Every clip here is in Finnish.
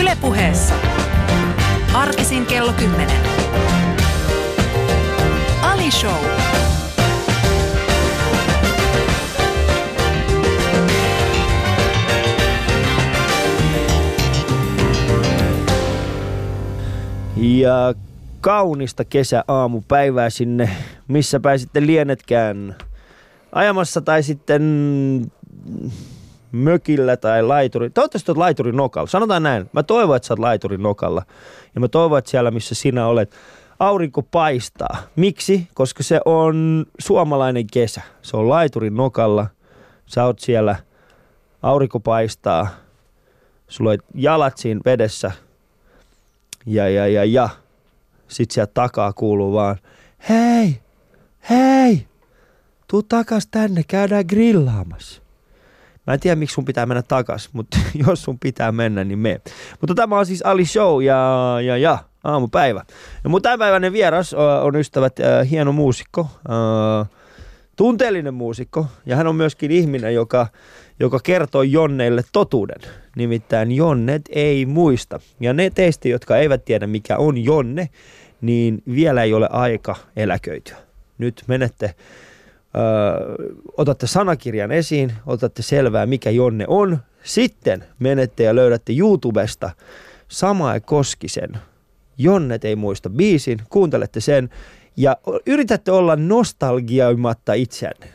Ylepuheessa. Arkisin kello 10. Ali Show. Ja kaunista kesäaamupäivää sinne, missä pääsitte lienetkään ajamassa tai sitten mökillä tai laituri. Toivottavasti olet laiturin nokalla. Sanotaan näin. Mä toivon, että sä oot laiturin nokalla. Ja mä toivon, että siellä, missä sinä olet, aurinko paistaa. Miksi? Koska se on suomalainen kesä. Se on laiturin nokalla. Sä oot siellä, aurinko paistaa. Sulla on jalat siinä vedessä. Ja, ja, ja, ja. Sitten sieltä takaa kuuluu vaan, hei, hei, tuu takas tänne, käydään grillaamassa. Mä en tiedä, miksi sun pitää mennä takas, mutta jos sun pitää mennä, niin me. Mutta tämä on siis Ali Show ja, ja, ja aamupäivä. Ja mun tämänpäiväinen vieras on ystävät hieno muusikko, tunteellinen muusikko ja hän on myöskin ihminen, joka, joka kertoo Jonneille totuuden. Nimittäin Jonnet ei muista. Ja ne teistä, jotka eivät tiedä mikä on Jonne, niin vielä ei ole aika eläköityä. Nyt menette Öö, otatte sanakirjan esiin, otatte selvää mikä Jonne on. Sitten menette ja löydätte YouTubesta Samae Koskisen Jonnet ei muista biisin, kuuntelette sen ja yritätte olla nostalgioimatta itseänne.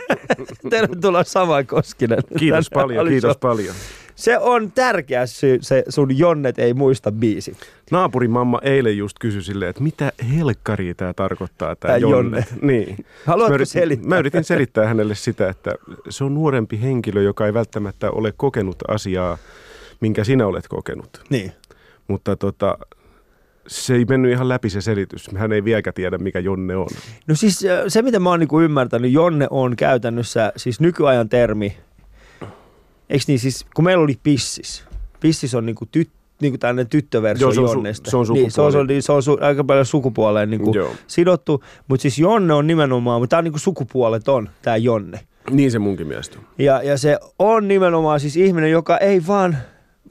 Tervetuloa Samae Koskinen. Kiitos paljon, kiitos paljon. Se on tärkeä syy, se sun Jonnet ei muista biisi. Naapurin mamma eilen just kysyi silleen, että mitä helkkaria tämä tarkoittaa, tämä Tää Jonnet. Jonne. Niin. Haluatko mä yritin, selittää? Mä yritin selittää hänelle sitä, että se on nuorempi henkilö, joka ei välttämättä ole kokenut asiaa, minkä sinä olet kokenut. Niin. Mutta tota, se ei mennyt ihan läpi se selitys. Hän ei vieläkään tiedä, mikä Jonne on. No siis se, mitä mä oon niinku ymmärtänyt, Jonne on käytännössä siis nykyajan termi. Eikö niin siis, kun meillä oli Pissis. Pissis on niinku tyt, niinku tällainen tyttöversio Joo, se on su- Jonnesta. se on niin, se on, sukupuoli. niin, se on su, aika paljon sukupuoleen niinku Joo. sidottu. Mutta siis Jonne on nimenomaan, mutta tämä on niinku sukupuoleton, tämä Jonne. Niin se munkin mielestä on. Ja, ja se on nimenomaan siis ihminen, joka ei vaan,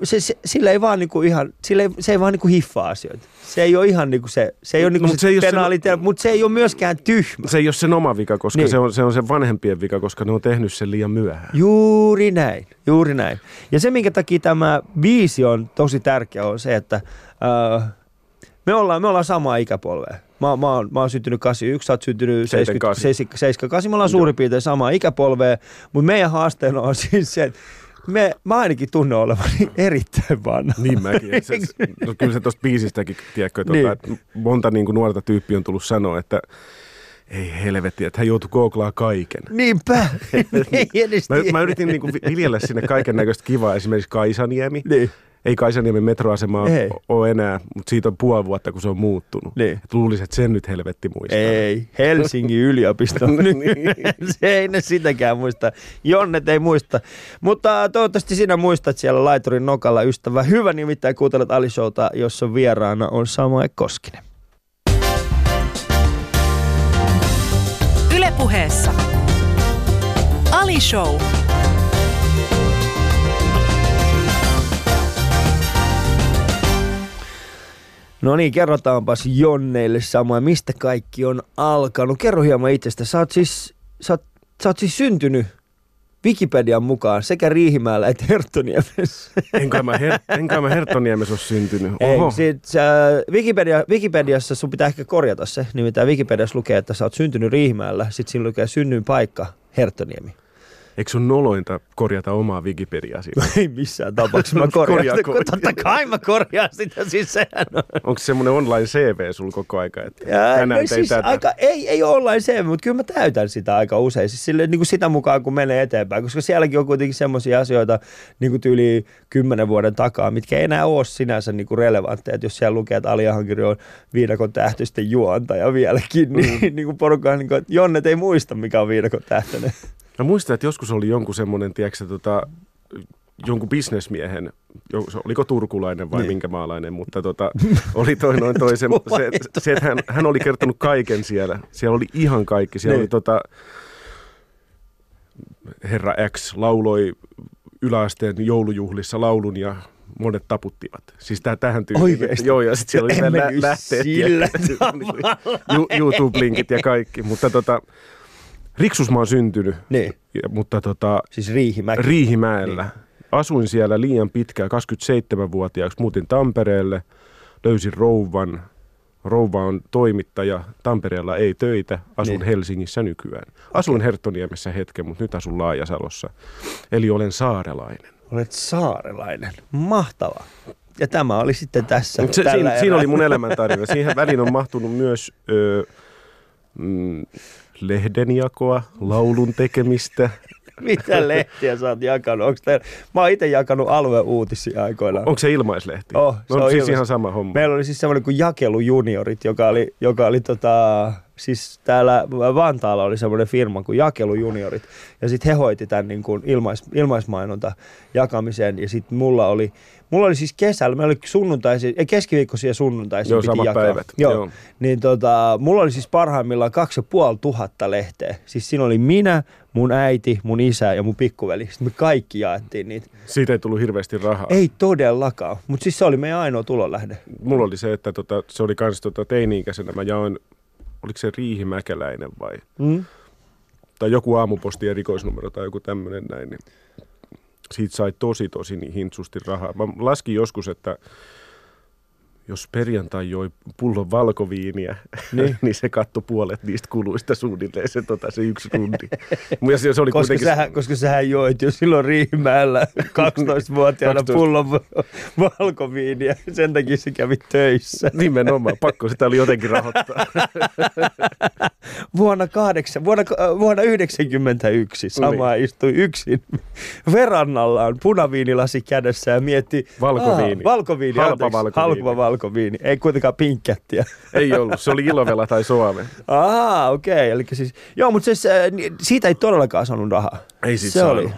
se, se, sillä ei vaan niinku ihan, sillä ei, se ei vaan niinku hiffaa asioita. Se ei ole ihan niinku se, se ei ole niinku Mut se, se ei se ole se- penaali, mutta se ei ole myöskään tyhmä. Se ei ole sen oma vika, koska Niin. se, on, se on sen vanhempien vika, koska ne on tehnyt sen liian myöhään. Juuri näin, juuri näin. Ja se, minkä takia tämä biisi on tosi tärkeä, on se, että äh, me, ollaan, me ollaan samaa ikäpolvea. Mä, mä, oon, mä oon syntynyt 81, sä oot syntynyt 70, 78. 78. Me ollaan suurin piirtein samaa ikäpolvea, mutta meidän haasteena on siis se, että me, mä ainakin tunnen olevani erittäin vanha. Niin mäkin. Se, no, kyllä se tuosta biisistäkin, tiedätkö, tuota, Niin. että monta niin kuin nuorta tyyppiä on tullut sanoa, että ei helvetti, että hän joutui googlaa kaiken. Niinpä, ei edes Mä, mä yritin niin kuin viljellä sinne kaiken näköistä kivaa, esimerkiksi Kaisaniemi. Niin, Ei Kaisaniemen metroasemaa Ei. ole enää, mutta siitä on puoli vuotta, kun se on muuttunut. niin. Et luulisin, että sen nyt helvetti muistaa. Ei, Helsingin yliopisto. Niin. se ei ne sitäkään muista. Jonnet ei muista. Mutta toivottavasti sinä muistat siellä laiturin nokalla ystävä. Hyvä nimittäin kuuntelet Ali Showta, jossa vieraana on Samoe Koskinen. Ylepuheessa. Ali Show. No niin, kerrotaanpas Jonneille samoin, mistä kaikki on alkanut. Kerro hieman itsestä. Sä oot siis, sä oot, sä oot siis syntynyt Wikipedian mukaan sekä Riihimäellä että Herttoniemessä. Enkä mä, her- enkä mä Herttoniemessä ole syntynyt. Ei, Oho. sit, sä, Wikipedia, Wikipediassa sun pitää ehkä korjata se. Nimittäin Wikipediassa lukee, että sä oot syntynyt Riihimäellä, sit siinä lukee synnyin paikka Herttoniemi. Eikö sun nolointa korjata omaa Wikipediaa siinä? Ei missään tapauksessa mä korjaan Korjaa, sitä. korjaa. Totta kai mä korjaan sitä, siis sehän on. Onko semmoinen online CV sulla koko aika, että Ja, tänään no, siis tätä? aika, ei, ei ole ollaan se, mutta kyllä mä täytän sitä aika usein. Siis sille, niin kuin sitä mukaan, kun menee eteenpäin. Koska sielläkin on kuitenkin semmoisia asioita niin kuin tyyli kymmenen vuoden takaa, mitkä ei enää ole sinänsä niin kuin relevantteja. Et jos siellä lukee, että Ali Ahankiri on viidakon tähtysten juontaja vieläkin, niin, mm. niin kuin porukka on niin kuin, että Jonnet ei muista, mikä on viidakon tähtöinen. Mä muistan, että joskus oli jonkun semmoinen, tiedätkö, tota, jonkun bisnesmiehen, oliko turkulainen vai Niin. minkä maalainen, mutta tota, oli toi noin toi se, se, se, että hän, hän oli kertonut kaiken siellä. Siellä oli ihan kaikki. Siellä Niin. oli tota, herra X lauloi yläasteen joulujuhlissa laulun ja monet taputtivat. Siis täh, tähän tyyliin. Oikeesti? Joo, ja sitten siellä oli nämä lähteet sillä ja YouTube-linkit ja kaikki. Mutta tota, Riksus mä oon syntynyt, Niin, mutta tota, siis Riihimäki. Riihimäellä. Niin. Asuin siellä liian pitkään, 27-vuotiaaksi. Muutin Tampereelle, löysin rouvan. Rouva on toimittaja. Tampereella ei töitä. Asun Niin. Helsingissä nykyään. Asuin Herttoniemessä hetken, mutta nyt asun Laajasalossa. Eli olen saarelainen. Olet saarelainen. Mahtavaa. Ja tämä oli sitten tässä. Se, siinä, erää. siinä oli mun elämäntarina. Siihen väliin on mahtunut myös ö, mm, lehdenjakoa, laulun tekemistä. Mitä lehtiä sä oot jakanut? Onks teillä... Mä oon itse jakanut alueuutisia aikoinaan. Onko se ilmaislehti? Oh, se no, on siis ilmais- ihan sama homma. Meillä oli siis semmoinen kuin Jakelu Juniorit, joka oli, joka oli tota, siis täällä Vantaalla oli semmoinen firma kuin Jakelu Juniorit. Ja sitten he hoiti tämän niin kuin ilmais, ilmaismainonta jakamisen. Ja sitten mulla oli, mulla oli siis kesällä, meillä oli sunnuntaisia, ei keskiviikkoisia sunnuntaisia Joo, piti jakaa. päivät, Joo. joo. Niin tota, mulla oli siis parhaimmillaan kaksi ja puoli tuhatta lehteä. Siis siinä oli minä, mun äiti, mun isä ja mun pikkuveli. Sitten me kaikki jaettiin niitä. Siitä ei tullut hirveästi rahaa. Ei todellakaan, mutta siis se oli meidän ainoa tulonlähde. Mulla oli se, että tota, se oli kans tota, teini-ikäisenä. Mä jaoin, oliko se Riihimäkeläinen vai? Mm? Tai joku aamuposti erikoisnumero tai joku tämmöinen näin. Niin siitä sai tosi tosi niin hintsusti rahaa. Mä laskin joskus, että jos perjantai joi pullon valkoviiniä, Niin. niin, se katto puolet niistä kuluista suunnilleen se, tota, se yksi tunti. Ja se, se oli Koska kuitenkin... sähän, koska sähän joit jo silloin Riihimäellä 12-vuotiaana 12. pullon va- valkoviiniä. Sen takia se kävi töissä. Nimenomaan, pakko sitä oli jotenkin rahoittaa. Vuonna, kahdeksan, vuonna, äh, vuonna 91 sama Niin. istui yksin verannallaan punaviinilasi kädessä ja mietti... Valkoviini. Aa, valkoviini, Halpa anteeksi, valkoviini. Halpa valkoviini. Ei kuitenkaan pinkkättiä. Ei ollut, se oli Ilovela tai Suome. Aa, okei. Okay. Eli siis, joo, mutta siis, äh, siitä ei todellakaan saanut rahaa. Ei sit se saanut. oli.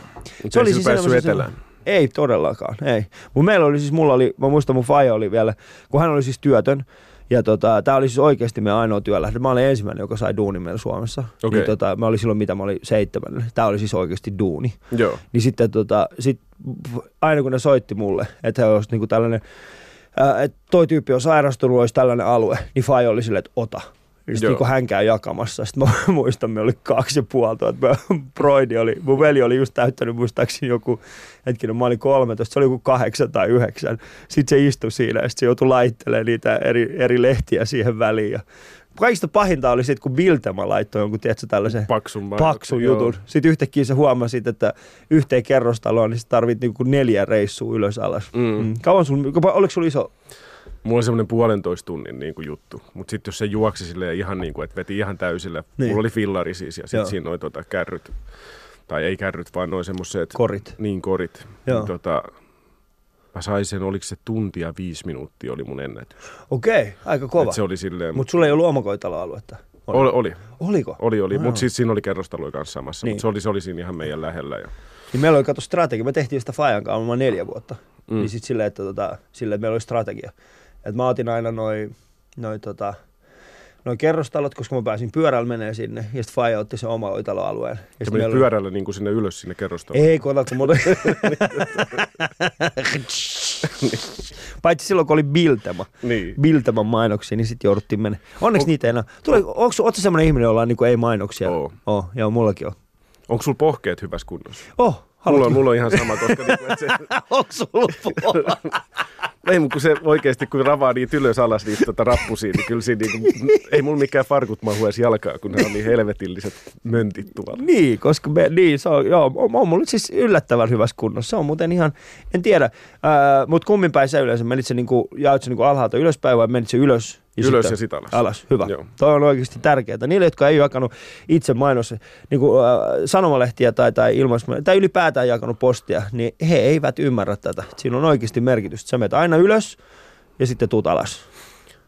Se ei oli sillä siis päässyt etelään. Ei todellakaan, ei. Mun meillä oli siis, mulla oli, mä muistan mun faija oli vielä, kun hän oli siis työtön, ja tota, tää oli siis oikeasti meidän ainoa työlähde. Mä olin ensimmäinen, joka sai duunin meillä Suomessa. Okei. Niin, tota, mä olin silloin, mitä mä olin seitsemän. Tää oli siis oikeasti duuni. Joo. Niin sitten tota, sit, aina kun ne soitti mulle, että he olisi niinku tällainen, että toi tyyppi on sairastunut, olisi tällainen alue, niin faija oli silleen, että ota. Sitten niinku hän käy jakamassa. Sitten mä muistan, me oli kaksi ja puoli tuhatta. Mä- Broidi oli, mun veli oli just täyttänyt muistaakseni joku, hetkinen, mä olin 13, se oli joku kahdeksan tai yhdeksän. Sitten se istui siinä ja sitten se joutui laittelemaan niitä eri, eri lehtiä siihen väliin. Ja kaikista pahinta oli sitten, kun Biltema laittoi jonkun, tiedätkö, tällaisen Paksun mainoksen, paksun joo. jutun. Sitten yhtäkkiä sä huomasit, että yhteen kerrostaloon niin tarvit niinku neljä reissua ylös alas. Mm. Mm. Kauan sun, oliko sulla iso? Mulla oli semmoinen puolentoista tunnin niin kuin juttu. Mutta sitten jos se juoksi silleen ihan niin kuin, että veti ihan täysillä. Niin. Mulla oli fillari siis ja Joo. sitten siinä noin tota, kärryt. Tai ei kärryt, vaan noin semmoiset. Korit. Niin, korit. Joo. Niin, tota, mä sain sen, oliko se tuntia viisi minuuttia oli mun ennätys. Okei, aika kova. Et se oli silleen, Mutta sulla ei ollut omakotitaloaluetta? oli, oli, Oliko? oli, oli. No mutta siis siinä oli kerrostaloja kanssa samassa. Niin. Mutta se oli, se oli siinä ihan meidän lähellä. Ja, Niin meillä oli kato strategia. Me tehtiin sitä Fajan kanssa neljä vuotta. Mm. Niin sitten silleen, että, tota, silleen, että meillä oli strategia. Et mä otin aina noin noi, tota, noi kerrostalot, koska mä pääsin pyörällä menee sinne. Ja sitten Faja otti sen oma oitaloalueen. Ja se sit meni oli- pyörällä niin kuin sinne ylös sinne kerrostaloon. Ei, kun kun mulla... Paitsi silloin, kun oli Biltema. Niin. Bilteman mainoksia, niin sitten jouduttiin mennä. Onneksi niitä ei enää. Tule, onko, ootko semmoinen ihminen, jolla on niinku ei mainoksia? Oo. Oh, joo, mullakin on. Onko sulla pohkeet hyvässä kunnossa? Oh, Mulla on, mulla on ihan sama, koska niinku, se, Onko sulla puolella? Ei, mutta kun se oikeasti, kun ravaa niitä ylös alas niitä tota rappusia, niin kyllä siinä niinku, ei mulla mikään farkut mahu edes jalkaa, kun ne on niin helvetilliset möntit tuolla. Niin, koska me, niin, se on, joo, on, on mulla siis yllättävän hyvässä kunnossa. Se on muuten ihan, en tiedä, mutta kummin päin sä yleensä, menit se niinku, jaoit se niinku alhaalta ylöspäin vai menit se ylös? Ylös ja sit alas. Alas, hyvä. Joo. Toi on oikeasti tärkeää. Niille, jotka ei jakanut itse mainos, niin kuin, äh, sanomalehtiä tai, tai, ilmais, tai ylipäätään jakanut postia, niin he eivät ymmärrä tätä. Siinä on oikeasti merkitystä. Sä menet aina ylös ja sitten tuut alas.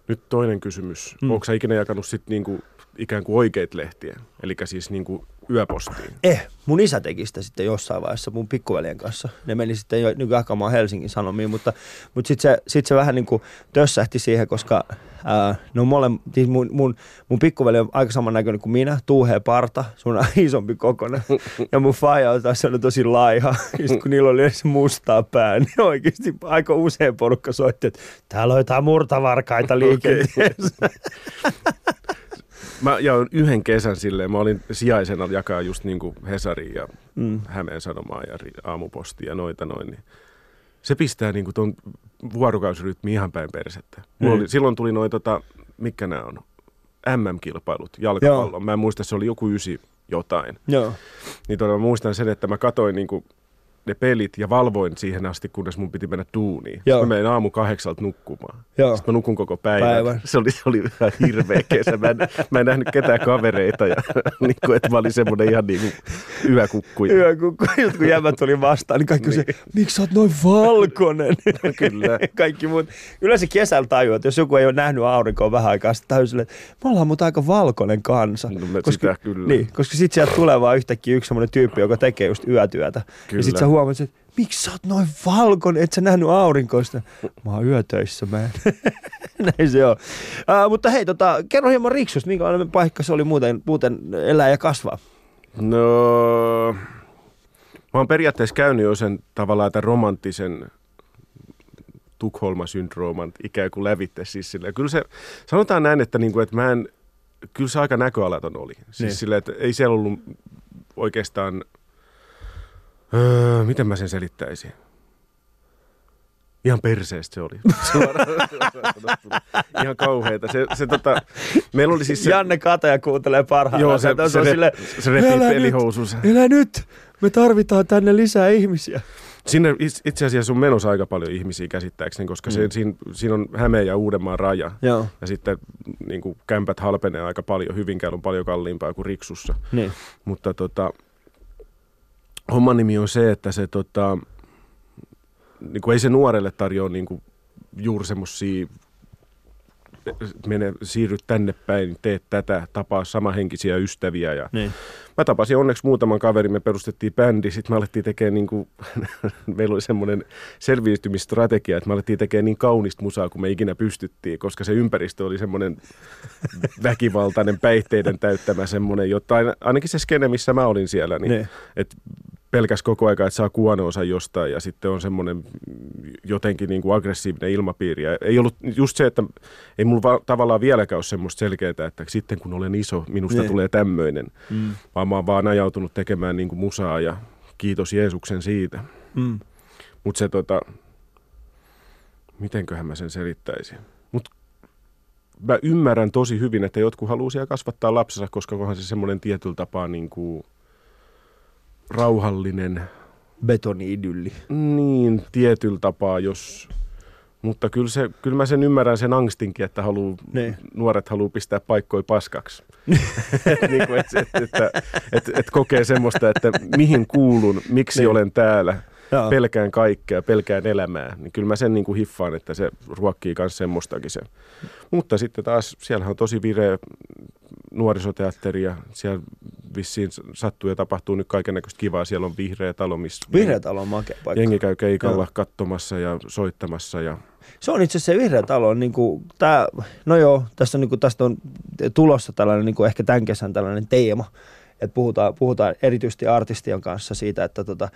Nyt toinen kysymys. Mm. Onko sä ikinä jakanut sit niinku, ikään kuin oikeita lehtiä? Eli siis niinku yöpostiin? Eh, mun isä teki sitä sitten jossain vaiheessa mun pikkuveljen kanssa. Ne meni sitten jo jakamaan Helsingin Sanomiin, mutta, mutta sitten se, sit se vähän niin kuin tössähti siihen, koska ää, no mole, siis mun, mun, mun pikkuveli on aika saman näköinen kuin minä, tuuhea parta, sun isompi kokonen. Ja mun faija on taas tosi laiha. Ja sit kun niillä oli edes mustaa pää, niin oikeasti aika usein porukka soitti, että täällä on jotain murtavarkaita liikenteessä. Mä jaoin yhden kesän silleen, mä olin sijaisena jakaa just niin kuin Hesarin ja Mm. Hämeen Sanomaa ja aamupostia ja noita noin, niin se pistää niin kuin ton vuorokausirytmi ihan päin persettä. Mulla Mm. oli, silloin tuli noin, tota, mitkä nämä on, MM-kilpailut jalkapallon. Mä en muista, se oli joku ysi jotain. Joo. Niin tota, mä muistan sen, että mä katoin niin kuin ne pelit ja valvoin siihen asti, kunnes mun piti mennä duuniin. Joo. Mä menin aamu kahdeksalta nukkumaan. Joo. Sitten mä nukun koko päivän. Päivän. Se, oli, se oli ihan hirveä kesä. Mä en, mä en nähnyt ketään kavereita. Ja, niin kuin, että mä olin semmoinen ihan niin kuin yökukkuja. Just kun jäbät tuli vastaan, niin kaikki niin. se, miksi sä oot noin valkoinen? Kyllä. kaikki muut. Yleensä kesällä tajuu, että jos joku ei ole nähnyt aurinkoa vähän aikaa, sitten tajuu silleen, että me ollaan mutta aika valkoinen kansa. No, me sitä kyllä. Niin, koska sitten sieltä tulee vaan yhtäkkiä yksi semmoinen tyyppi, joka tekee just yötyötä. Kyllä. Ja sitten sä huomaat, että miksi sä oot noin valkoinen, et sä nähnyt aurinkoista? Mä oon yötöissä, mä en. Näin se on. Uh, mutta hei, tota, kerro hieman Riksusta, minkälainen paikka se oli muuten, muuten elää ja kasvaa? No, mä oon periaatteessa käynyt jo sen tavallaan tämän romanttisen Tukholma-syndrooman ikään kuin lävitte siis. Kyllä se, sanotaan näin, että, niinku, että mä en, kyllä se aika näköalaton oli. Siis Niin. silleen, että ei siellä ollut oikeastaan, öö, miten mä sen selittäisin? Ihan perseestä se oli. Ihan kauheita. Se, se, tota, meillä oli siis se... Janne Kataja kuuntelee parhaillaan. Joo, se, se, se, silleen, se repii "Älä nyt, pelihousunsa. Elä nyt! Me tarvitaan tänne lisää ihmisiä. Sinne itse asiassa on menossa aika paljon ihmisiä käsittääkseni, koska mm. se, siinä, siinä on Hämeen ja Uudenmaan raja. Joo. Ja sitten niin kuin kämpät halpenee aika paljon. Hyvinkään on paljon kalliimpaa kuin Riksussa. Niin. Mutta tota, homman nimi on se, että se tota, niin kuin ei se nuorelle tarjoa niin kuin juuri semmoisia mene, siirry tänne päin, tee tätä, tapaa samahenkisiä ystäviä. Ja Niin. mä tapasin onneksi muutaman kaverin, me perustettiin bändi, sitten me alettiin tekemään, niin kuin, meillä oli semmoinen selviytymistrategia, että me alettiin tekemään niin kaunista musaa kuin me ikinä pystyttiin, koska se ympäristö oli semmoinen väkivaltainen, päihteiden täyttämä semmoinen, jotain, ainakin se skene, missä mä olin siellä, niin, Niin. että pelkäs koko aika, että saa kuononsa jostain ja sitten on semmoinen jotenkin niin kuin aggressiivinen ilmapiiri. Ja ei ollut just se, että ei mulla va- tavallaan vieläkään ole semmoista selkeää, että sitten kun olen iso, minusta Niin. tulee tämmöinen. Mm. Vaan mä oon vaan ajautunut tekemään niin kuin musaa ja kiitos Jeesuksen siitä. Mm. Mutta se tota, mitenköhän mä sen selittäisin. Mut mä ymmärrän tosi hyvin, että jotkut haluaa siellä kasvattaa lapsensa, koska onhan se semmoinen tietyllä tapaa niin kuin rauhallinen, Betoni-idylli. niin tietyllä tapaa, jos... Mutta kyllä, se, kyllä mä sen ymmärrän sen angstinkin, että haluu, Niin. nuoret haluaa pistää paikkoja paskaksi. niin kuin, että, että, että, että, että kokee semmoista, että mihin kuulun, miksi Niin. olen täällä, Joo. pelkään kaikkea, pelkään elämää. Niin kyllä mä sen niin kuin hiffaan, että se ruokkii myös semmoistakin se. Mutta sitten taas, siellähän on tosi vireä nuorisoteatteri ja siellä vissiin sattuu ja tapahtuu nyt kaiken näköistä kivaa. Siellä on vihreä talo, missä Vihreä talo on makea paikka. jengi käy keikalla Joo. katsomassa ja soittamassa. Ja Se on itse asiassa se vihreä talo on niin kuin, tää, no joo, tässä on, niin kuin, tästä on tulossa tällainen niin kuin ehkä tämän kesän tällainen teema, että puhutaan, puhutaan erityisesti artistien kanssa siitä, että tota,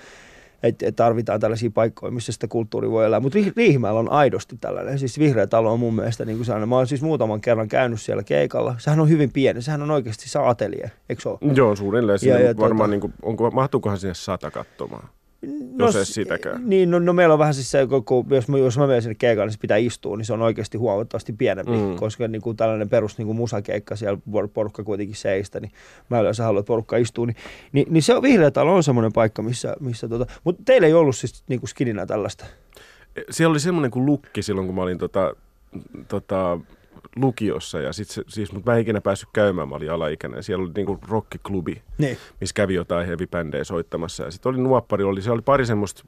et, et tarvitaan tällaisia paikkoja, missä sitä kulttuuri voi elää. Mutta Riihimäellä on aidosti tällainen. Siis Vihreä talo on mun mielestä niin kuin sellainen. Mä oon siis muutaman kerran käynyt siellä keikalla. Sehän on hyvin pieni. Sehän on oikeasti saatelie, eikö se ole? joo, suunnilleen. Siinä Ja- ja ja, varmaan, tota- niin kuin, onko, mahtuukohan sinne sata katsomaan? Jos edes sitäkään. Niin, no, no, meillä on vähän siis se, kun, jos, mä, jos mä menen sinne keikalle, niin se pitää istua, niin se on oikeasti huomattavasti pienempi, mm. Koska niin kuin tällainen perus niin kuin musakeikka, siellä por- porukka kuitenkin seistä, niin mä yleensä haluan, että porukka istuu, niin, niin, niin se on vihreä talo on semmoinen paikka, missä, missä tota, mutta teillä ei ollut siis niin kuin skidinä tällaista. Siellä oli semmoinen kuin lukki silloin, kun mä olin tota, tota, lukiossa. Ja sit se, siis, mutta mä en ikinä päässyt käymään, mä olin alaikäinen. Siellä oli niinku rockiklubi, Niin. missä kävi jotain heavy-bändejä soittamassa. Ja sitten oli nuoppari, oli, siellä oli pari semmoista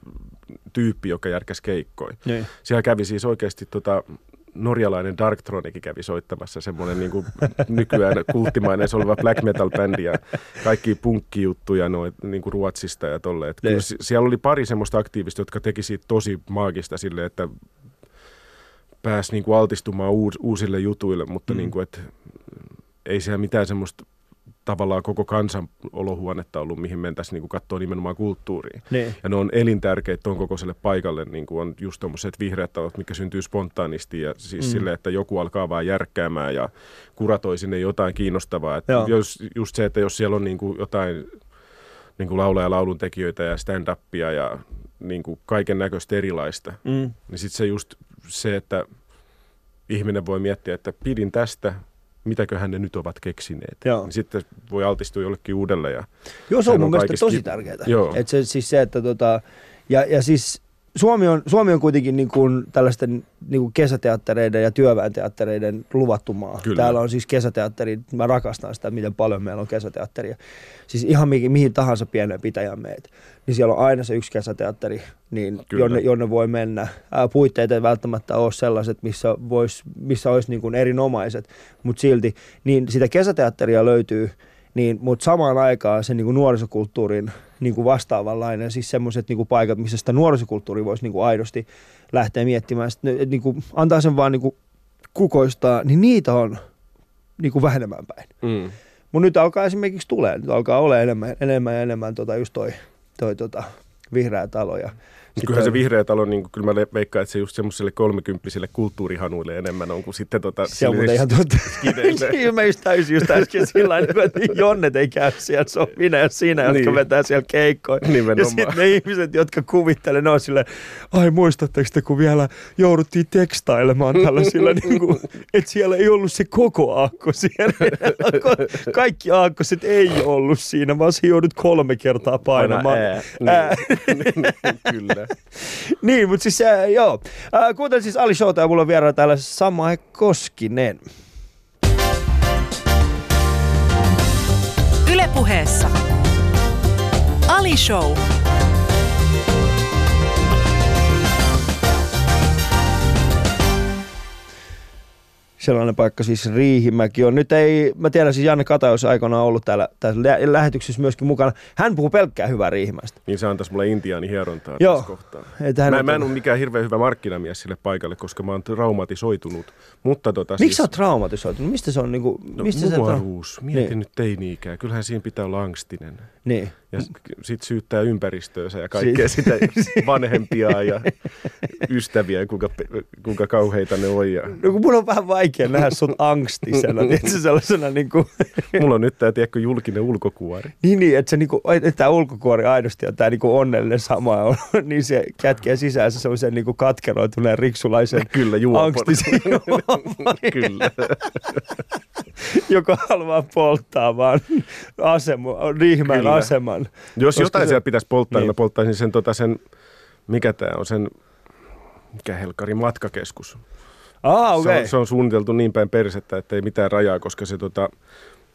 tyyppiä, joka järkäsi keikkoja. niin. Siellä kävi siis oikeasti tota, norjalainen Darktronikin kävi soittamassa semmoinen niin nykyään kulttimainen oleva black metal bändi ja kaikki punkkijuttuja noin niin kuin Ruotsista ja tolle. Että kyllä siellä oli pari semmoista aktiivista, jotka teki siitä tosi maagista sille, että pääsi niin kuin altistumaan uus, uusille jutuille, mutta mm. niin kuin, että ei siellä mitään semmoista tavallaan koko kansan olohuonetta ollut, mihin mentäisiin niin katsoa nimenomaan kulttuuriin. Niin. Ja ne on elintärkeitä tuon kokoiselle paikalle, niin kuin on just tuommoiset vihreät talot, mikä syntyy spontaanisti ja siis mm. sille, että joku alkaa vaan järkkäämään ja kuratoi sinne jotain kiinnostavaa. Että jos, just se, että jos siellä on niin kuin jotain niin kuin laulaja laulun tekijöitä ja stand-upia ja niin kuin kaiken näköistä erilaista, mm. niin sitten se just se, että ihminen voi miettiä, että pidin tästä, mitäköhän ne nyt ovat keksineet. Joo. Niin sitten voi altistua jollekin uudelle. Ja Joo, se on mun mielestä tosi tärkeää. Joo. Et se, siis se, että tota, ja, ja siis Suomi on, Suomi on kuitenkin niin kuin tällaisten niin kuin kesäteattereiden ja työväenteattereiden luvattu maa. Kyllä. Täällä on siis kesäteatteri, mä rakastan sitä, miten paljon meillä on kesäteatteria. Siis ihan mihin, mihin tahansa pieneen pitäjään meet. Niin siellä on aina se yksi kesäteatteri, niin jonne, jonne, voi mennä. Ää, puitteet ei välttämättä ole sellaiset, missä, vois, missä olisi niin kuin erinomaiset, mutta silti niin sitä kesäteatteria löytyy – niin, mutta samaan aikaan se niin kuin nuorisokulttuurin niin kuin vastaavanlainen, siis semmoiset niin paikat, missä sitä nuorisokulttuuria voisi niin kuin aidosti lähteä miettimään, että niin kuin, antaa sen vaan niin kuin kukoistaa, niin niitä on niin kuin vähenemään päin. Mm. Mutta nyt alkaa esimerkiksi tulee, nyt alkaa olla enemmän, enemmän ja enemmän tota, just toi, toi tota, vihreä talo ja Kyllähän se vihreä talo, niin kuin, kyllä mä veikkaan, että se just semmoiselle kolmekymppisille kulttuurihanuille enemmän on kuin sitten tota... Se on muuten ihan totta. niin, mä just täysin just äsken sillä tavalla, että Jonnet ei käy siellä, se on minä ja sinä, jotka niin. vetää siellä keikkoja. Nimenomaan. Ja sitten ne ihmiset, jotka kuvittelee, ne on silleen, ai muistatteko te, kun vielä jouduttiin tekstailemaan tällaisilla, niin kuin, että siellä ei ollut se koko aakko siellä. Kaikki aakkoset ei ollut siinä, vaan se joudut kolme kertaa painamaan. Ää. Ää. Niin. Kyllä. niin, mutta siis äh, joo. Äh, kuuntelin siis Ali Showta ja mulla on vieraana täällä Samae Koskinen. Ylepuheessa Ali Show. Sellainen paikka siis Riihimäki on. Nyt ei, mä tiedän siis Janne Kata olisi aikoinaan ollut täällä, täällä lähetyksessä myöskin mukana. Hän puhuu pelkkää hyvää Riihimästä. Niin se antaisi mulle intiaani hierontaa Joo. tässä kohtaa. Hän mä, mä en ole mikään hirveän hyvä markkinamies sille paikalle, koska mä oon traumatisoitunut. Mutta tota, Miksi siis... sä oot traumatisoitunut? Mistä se on? Niin kuin, no, mistä nuoruus. Se Mieti niin. nyt teini-ikää. Kyllähän siinä pitää olla angstinen. Niin. Ja sitten syyttää ympäristöönsä ja kaikkea sitä vanhempia ja ystäviä, kuinka, kuinka kauheita ne on. Ja... No kun mun on vähän vaikea nähdä sut angstisena, niin sellaisena niin kuin... Mulla on nyt tämä, tiedätkö, julkinen ulkokuori. Niin, niin että, se, niin kuin, että tämä ulkokuori aidosti on tämä niin kuin onnellinen sama, on, niin se kätkee sisäänsä sellaisen niin kuin katkeroituneen riksulaisen Kyllä, angstisen Kyllä. joka haluaa polttaa vaan asemu, Riihimäen aseman. Jos jotain se... siellä pitäisi polttaa, niin, niin mä polttaisin sen, tota, sen mikä tämä on, sen mikä Helkari matkakeskus. Ah, okay. se, on, se on suunniteltu niin päin persettä, että ei mitään rajaa, koska se tota,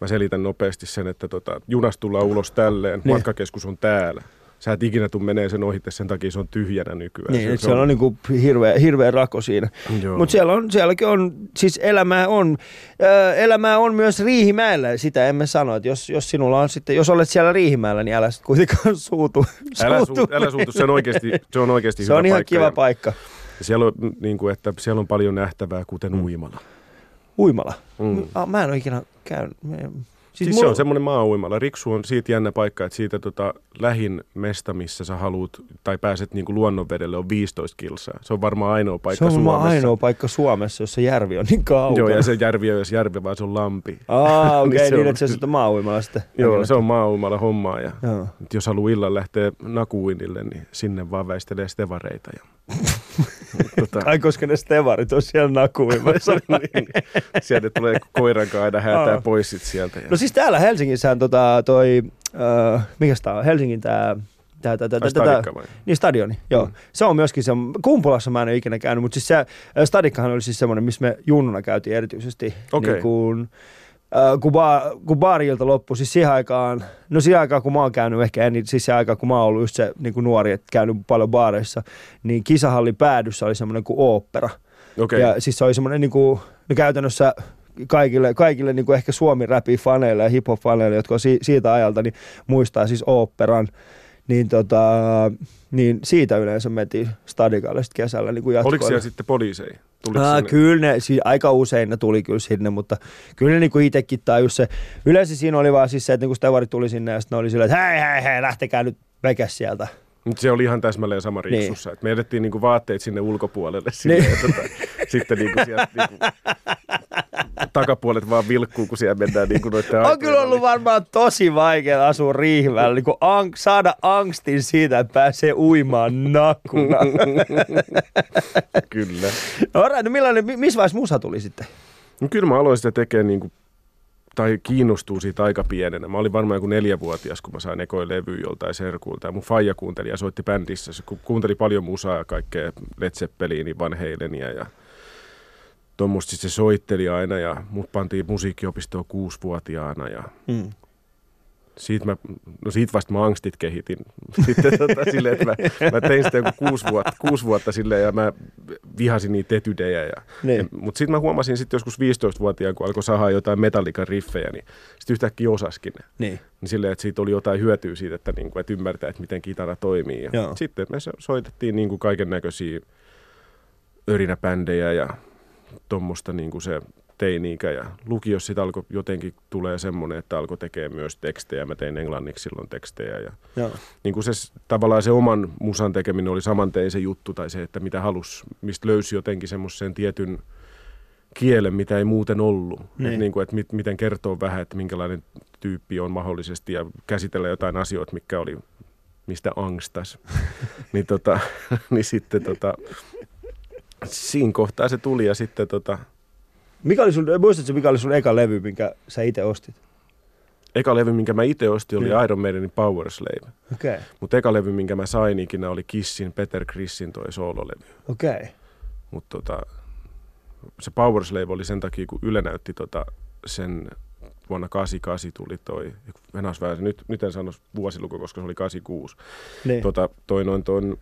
mä selitän nopeasti sen, että tota, junasta tullaan ulos tälleen, niin. matkakeskus on täällä sä et ikinä tuu menee sen ohitte, sen takia se on tyhjänä nykyään. Niin, se, se on, on niinku hirveä, hirveä rako siinä. Mutta siellä on, sielläkin on, siis elämää on, äh, elämää on myös Riihimäellä, sitä emme sano, että jos, jos sinulla on sitten, jos olet siellä Riihimäellä, niin älä sitten kuitenkaan suutu. Älä, su, älä suutu, se on oikeasti, se on oikeasti se hyvä on ihan kiva paikka. Ja siellä on, niin kuin, että siellä on paljon nähtävää, kuten mm. uimala. Uimala? Mm. Mä en ole ikinä käynyt. Siis, siis mulla... se on semmoinen maa Riksu on siitä jännä paikka, että siitä tota, lähin mesta, missä sä haluat tai pääset niinku luonnonvedelle, on 15 kilsaa. Se on varmaan ainoa paikka Suomessa. Se on Suomessa. ainoa paikka Suomessa, jossa järvi on niin kaukana. Joo, ja se järvi on, jos järvi, vaan se on lampi. Aa, okei, okay, niin, niin että se on maa sitten. Joo, se on maa hommaa. Ja jos haluaa illan lähteä nakuinille, niin sinne vaan väistelee stevareita. Ja tota... Ai koska ne stevarit on siellä nakuimassa. niin, sieltä tulee koiran aina häätää pois sit sieltä. Ja... No siis täällä Helsingissähän tota, toi, uh, mikä tämä on, Helsingin tämä Tää, tää, tää, tää, Niin, stadioni, joo. Mm. Se on myöskin se, Kumpulassa mä en ole ikinä käynyt, mutta siis se Stadikkahan oli siis semmoinen, missä me junnuna käytiin erityisesti. Okay. Niin Äh, kun, ba- kun baarilta loppui, siis siihen aikaan, no siihen aikaan kun mä oon käynyt ehkä, niin siis siihen aikaan kun mä oon ollut just se niin kuin nuori, että käynyt paljon baareissa, niin kisahallin päädyssä oli semmoinen kuin ooppera. Okei. Ja siis se oli semmoinen niin kuin, no käytännössä kaikille, kaikille niin kuin ehkä suomi räpi faneille ja hip hop faneille, jotka on si- siitä ajalta, niin muistaa siis oopperan. Niin, tota, niin siitä yleensä mentiin stadikalle kesällä niin kuin Oliko siellä sitten poliiseja? Tuliko Aa, sinne? kyllä ne, siis aika usein ne tuli kyllä sinne, mutta kyllä ne niinku itsekin tajus se. Yleensä siinä oli vaan siis se, että niinku Stevari tuli sinne ja sitten ne oli silleen, että hei hei hei, lähtekää nyt vekäs sieltä. Mut se oli ihan täsmälleen sama Niin. riksussa. Niin. Me edettiin niinku vaatteet sinne ulkopuolelle silleen, Niin. niin. tota, sitten niinku sieltä niinku, takapuolet vaan vilkkuu, kun siellä mennään niinku noitten On aitojen kyllä ollut varmaan tosi vaikea asua riihivällä, niin ang, saada angstin siitä, että pääsee uimaan nakkuna. Kyllä. no, alright, no millainen, mi- missä vaiheessa musa tuli sitten? No kyllä mä aloin sitä tekemään niinku, tai kiinnostuu siitä aika pienenä. Mä olin varmaan joku neljävuotias, kun mä sain ekoin levy joltain serkuilta. Ja mun faija kuunteli ja soitti bändissä. Se ku- kuunteli paljon musaa ja kaikkea Led Zeppelinia, Van Halenia ja tuommoista se soitteli aina. Ja mut pantiin musiikkiopistoon kuusivuotiaana ja Mm. siitä, mä, no siitä vasta mä angstit kehitin. Sitten tota, silleen, että mä, mä tein sitä joku kuusi vuotta, kuusi vuotta silleen ja mä vihasin niitä etydejä. Ja, Niin. ja, mutta sitten mä huomasin sitten joskus 15-vuotiaan, kun alkoi sahaa jotain metallikan riffejä, niin sitten yhtäkkiä osaskin ne. Niin. Niin silleen, että siitä oli jotain hyötyä siitä, että, niin kuin, että ymmärtää, että miten kitara toimii. Ja Joo. sitten me so- soitettiin niin kuin kaiken näköisiä örinäbändejä ja tuommoista niin kuin se teini-ikä. Ja lukiossa sitten alkoi jotenkin tulee semmoinen, että alkoi tekemään myös tekstejä. Mä tein englanniksi silloin tekstejä. Ja Joo. niin kuin se, tavallaan se oman musan tekeminen oli saman tein se juttu tai se, että mitä halus, mistä löysi jotenkin semmoisen tietyn kielen, mitä ei muuten ollut. Niin. Niin. Että, niin kuin, että mit, miten kertoo vähän, että minkälainen tyyppi on mahdollisesti ja käsitellä jotain asioita, mikä oli mistä angstas. niin, tota, niin sitten tota, siinä kohtaa se tuli ja sitten tota, Mikä oli sun, muistatko mikä oli sun eka levy, minkä sä itse ostit? eka levy, minkä mä itse ostin, oli. Iron Maidenin Power Slave. Okei, okay. Mutta eka levy, minkä mä sain ikinä, oli Kissin Peter Chrisin toi soololevy. okei. Okay. Mutta tota, se Power Slave oli sen takia, kun Yle näytti tota sen vuonna 88 tuli toi, venas nyt, nyt en sano vuosiluku, koska se oli 86. Niin. Tota, toi noin ton,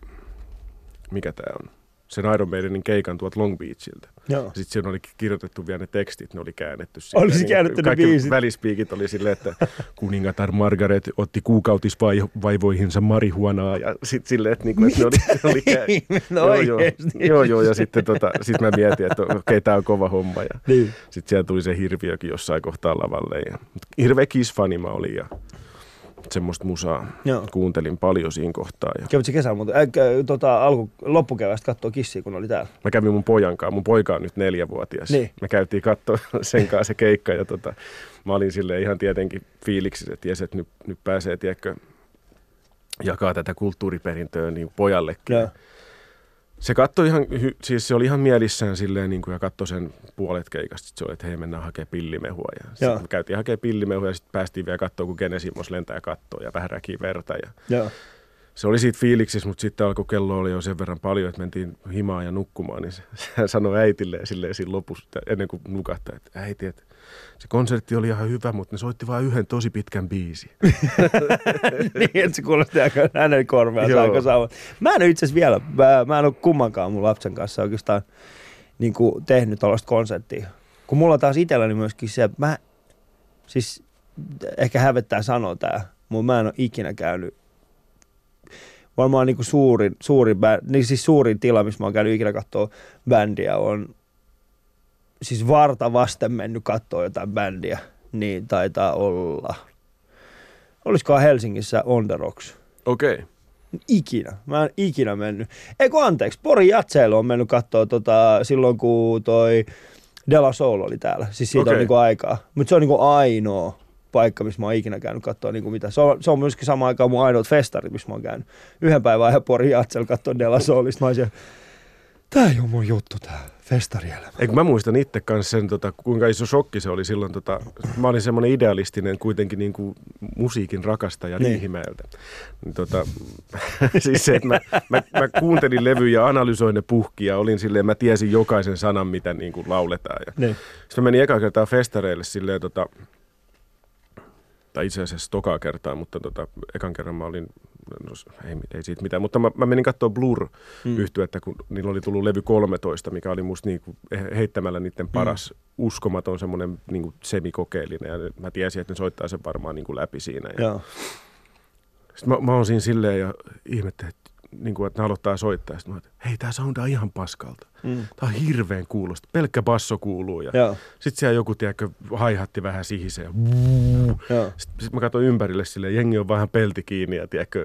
mikä tää on, sen Iron Maidenin keikan tuolta Long Beachiltä. Sitten siinä oli kirjoitettu vielä ne tekstit, ne oli käännetty. silleen, Oli se niin käännetty ne kaikki biisit? välispiikit oli silleen, että kuningatar Margaret otti kuukautisvaivoihinsa marihuonaa ja sitten silleen, että, niinku, että ne oli, ne oli kää... No joo, joo, joo, joo, ja sitten tota, sit mä mietin, että okei, okay, tää on kova homma. Ja Niin. sitten siellä tuli se hirviökin jossain kohtaa lavalle. Ja, hirveä Kiss-fani mä olin ja semmoista musaa Joo. kuuntelin paljon siinä kohtaa. Ja Kävit se kesällä muuten, äh, tota, alku, loppukeväästä kattoo kissiä, kun oli täällä. mä kävin mun pojan kanssa. Mun poika on nyt neljävuotias. Niin. Me käytiin katsoa sen kanssa se keikka ja tota, mä olin sille ihan tietenkin fiiliksissä, että jes, että nyt, nyt pääsee, tiedätkö, jakaa tätä kulttuuriperintöä niin pojallekin. Joo. Se katsoi ihan, siis se oli ihan mielissään silleen niin kuin, ja katsoi sen puolet keikasta. Sitten se oli, että hei mennään hakemaan pillimehua. Ja sitten me käytiin hakemaan pillimehua ja sitten päästiin vielä katsoa, kun Genesimos lentää kattoon ja vähän räkii verta. Ja Joo. Se oli siitä fiiliksissä, mutta sitten alkoi kello oli jo sen verran paljon, että mentiin himaan ja nukkumaan, niin se, se sanoi äitilleen silleen siinä lopussa, että ennen kuin nukahtaa, että äiti, että se konsertti oli ihan hyvä, mutta ne soitti vain yhden tosi pitkän biisin. niin, että se kuulosti aika hänen korvaan Joo. aika sama. Mä en itse asiassa vielä, mä, mä en ole kummankaan mun lapsen kanssa oikeastaan niin kuin tehnyt tällaista konserttia. Kun mulla taas itselläni myöskin se, että mä, siis ehkä hävettää sanoa tää, mutta mä en ole ikinä käynyt varmaan niin kuin suurin, suurin, niin siis suurin tila, missä mä oon käynyt ikinä katsoa bändiä, on siis varta vasten mennyt katsoa jotain bändiä, niin taitaa olla. Olisikohan Helsingissä On The Rocks? Okei. Okay. Ikinä. Mä en ikinä mennyt. Eikö anteeksi, Porin Jatseilu on mennyt katsoa tota, silloin, kun toi Dela Soul oli täällä. Siis siitä okay. on niinku aikaa. Mutta se on niinku ainoa paikka, missä mä oon ikinä käynyt katsoa niinku mitä. Se on, se on myöskin sama aikaan mun ainoat festarit, missä mä oon käynyt. Yhden päivän ajan Porin Jatseilu katsoa Dela Soulista. Mä tää ei oo mun juttu tää. Festarielämä. Eikö mä muistan itse kanssa sen, tota, kuinka iso shokki se oli silloin. Tota, mä olin semmoinen idealistinen kuitenkin niin kuin musiikin rakastaja Niin. Riihimäeltä. Niin, tota, siis se, että mä, mä, mä, kuuntelin levyjä analysoin ne puhkia. Olin silleen, mä tiesin jokaisen sanan, mitä niin kuin lauletaan. Ja Niin. sitten mä menin eka kertaa festareille silleen, tota, tai itse asiassa tokaa kertaa, mutta tota, ekan kerran mä olin, no, ei, ei siitä mitään, mutta mä, mä menin katsoa blur Mm. yhtyettä, kun niillä oli tullut levy 13, mikä oli musta niinku he- heittämällä niiden paras mm. uskomaton semmoinen niinku semikokeellinen, ja mä tiesin, että ne soittaa sen varmaan niinku läpi siinä. Ja Joo. sitten mä, mä oon siinä silleen ja ihmettelin, että, niinku, että ne aloittaa soittaa. Sitten mä että hei, tää soundaa ihan paskalta. Mm. Tää on hirveän kuulosta. Pelkkä basso kuuluu. Ja Joo. sitten siellä joku, tiedätkö, haihatti vähän sihisee. Joo. Sitten sit mä katsoin ympärille silleen, jengi on vähän pelti kiinni ja tiedätkö,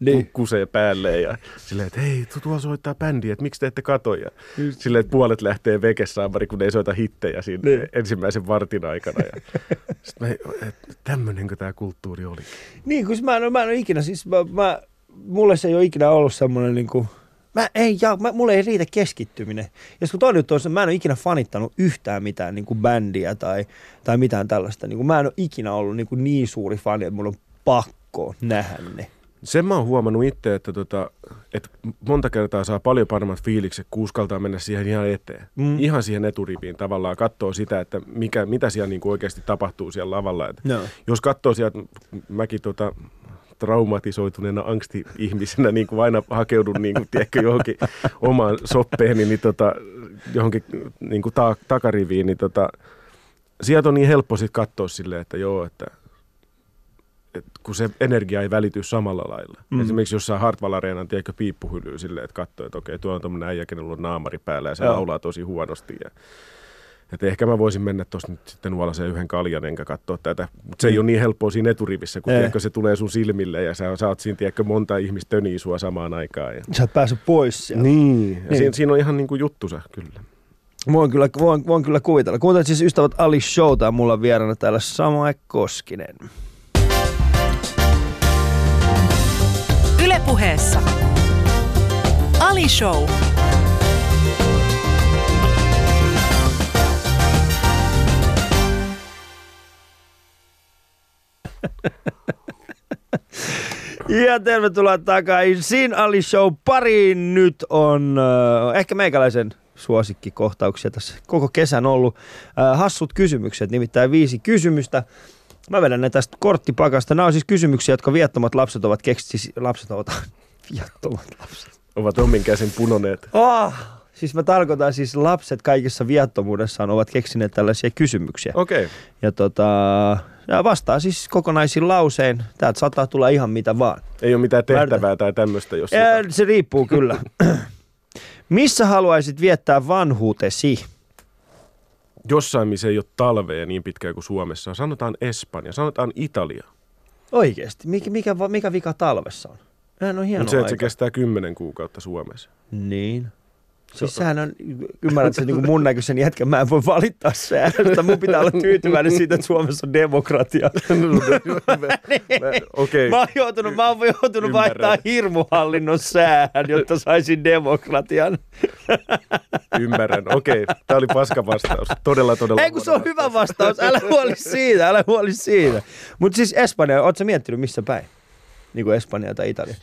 Niin. niin. kusee päälle ja silleen, että hei, tu- tuolla soittaa bändi, että miksi te ette kato? Ja silleen, että puolet lähtee vekessaamari, kun ne ei soita hittejä siinä Niin. niin. ensimmäisen vartin aikana. Ja sitten mä, että tämmöinenkö tämä kulttuuri oli? Niin, kun mä en, mä en ole ikinä, siis mä, mä, mulle se ei ole ikinä ollut semmoinen niin kuin, mä ei, ja, mä, mulle ei riitä keskittyminen. Ja kun toinen juttu on se, mä en ole ikinä fanittanut yhtään mitään niin kuin bändiä tai, tai mitään tällaista. Niin kuin, mä en ole ikinä ollut niin, kuin niin suuri fani, että mulla on pakko nähdä ne. Sen mä oon huomannut itse, että, tota, että monta kertaa saa paljon paremmat fiilikset, kun uskaltaa mennä siihen ihan eteen. Mm. Ihan siihen eturiviin tavallaan, katsoo sitä, että mikä, mitä siellä niin kuin oikeasti tapahtuu siellä lavalla. Et Joo. jos katsoo sieltä, mäkin tota, traumatisoituneena angsti-ihmisenä niin kuin aina hakeudun niin kuin, tiedätkö, johonkin omaan soppeeni, niin tota, johonkin niin kuin ta- takariviin, niin tota, sieltä on niin helppo sitten katsoa silleen, että joo, että et kun se energia ei välity samalla lailla. Mm. Esimerkiksi jossain Hartwall Areenan, tiedätkö, piippuhyllyy silleen, että katsoo, että okei, tuolla on tuommoinen äijä, kenellä on naamari päällä ja se Joo. laulaa tosi huonosti. Ja, että ehkä mä voisin mennä tuossa nyt sitten nuolaseen yhden kaljan enkä katsoa tätä. Mutta se ei ole niin helppoa siinä eturivissä, kun tiedätkö, se tulee sun silmille ja sä saat siinä tiedätkö, monta ihmistä tönii sua samaan aikaan. Ja... Sä et pääse pois sieltä. Niin, ja Niin. Siinä, siinä on ihan niin kuin juttusa kyllä. Voin kyllä, voin, voin kyllä kuvitella. Kuuntelet siis ystävät Ali Showta ja mulla on vieraana täällä Samae Koskinen. Ylepuheessa Ali Show. Ja tervetuloa takaisin Ali Show pariin. Nyt on äh, ehkä meikäläisen suosikkikohtauksia tässä koko kesän ollut. Äh, hassut kysymykset, nimittäin viisi kysymystä. Mä vedän ne tästä korttipakasta. Nämä on siis kysymyksiä, jotka viattomat lapset ovat keksineet. Siis lapset ovat viattomat lapset. Ovat omin käsin punoneet. Oh, siis mä tarkoitan siis lapset kaikessa viattomuudessaan ovat keksineet tällaisia kysymyksiä. Okei. Okay. Ja tota, ja vastaa siis kokonaisin lausein. Täältä saattaa tulla ihan mitä vaan. Ei ole mitään tehtävää tai tämmöistä, jos... Ää, se riippuu kyllä. Missä haluaisit viettää vanhuutesi? jossain, missä ei ole talvea niin pitkään kuin Suomessa. Sanotaan Espanja, sanotaan Italia. Oikeesti. Mikä, mikä, mikä vika talvessa on? Sehän on hieno se, että se kestää kymmenen kuukautta Suomessa. Niin. Siis sehän on, ymmärrät sen niin mun näköisen jätkän, mä en voi valittaa säännöstä. Mun pitää olla tyytyväinen siitä, että Suomessa on demokratia. Okei, Mä oon joutunut, mä oon joutunut Ymmärrän. vaihtaa hirmuhallinnon säähän, jotta saisin demokratian. ymmärrän. Okei, tämä oli paska vastaus. Todella, todella Ei kun se on huono hyvä vastaus, älä huoli siitä, älä huoli siitä. Mutta siis Espanja, ootko sä miettinyt missä päin? Niin kuin Espanja tai Italia.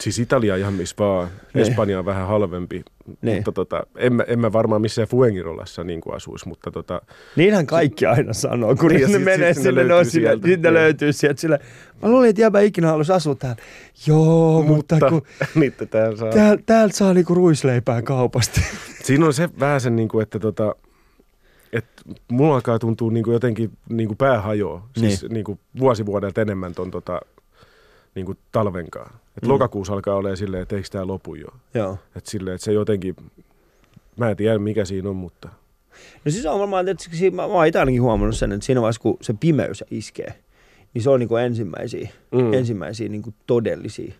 Siis Italia ihan missä vaan. Niin. Espanja on vähän halvempi. Niin. Mutta tota, en, mä, en mä varmaan missään Fuengirolassa niin kuin asuisi, mutta tota, Niinhän kaikki aina sanoo, kun Niin, ne sit- menee sit ne sinne, ne sille, sieltä. ne Niin. löytyy sieltä sille. Mä luulin, että jäbä ikinä haluaisi asua täällä. Joo, mutta, mutta kun niitä täällä saa. tääl, täältä saa niinku ruisleipää kaupasta. Siinä on se vähän sen, niin kuin, että tota, että mulla alkaa tuntua niin kuin jotenkin niin kuin pää hajoaa. Siis Niin. niin kuin vuosi vuodelta enemmän ton tota, niin kuin talvenkaan. Et Mm. lokakuussa alkaa olemaan silleen, että eikö tämä lopu jo. Joo. Että silleen, että se jotenkin, mä en tiedä mikä siinä on, mutta No siis on varmaan, että mä, mä oon itse ainakin huomannut sen, että siinä vaiheessa kun se pimeys iskee, niin se on niinku ensimmäisiä, mm. Mm. ensimmäisiä niinku todellisia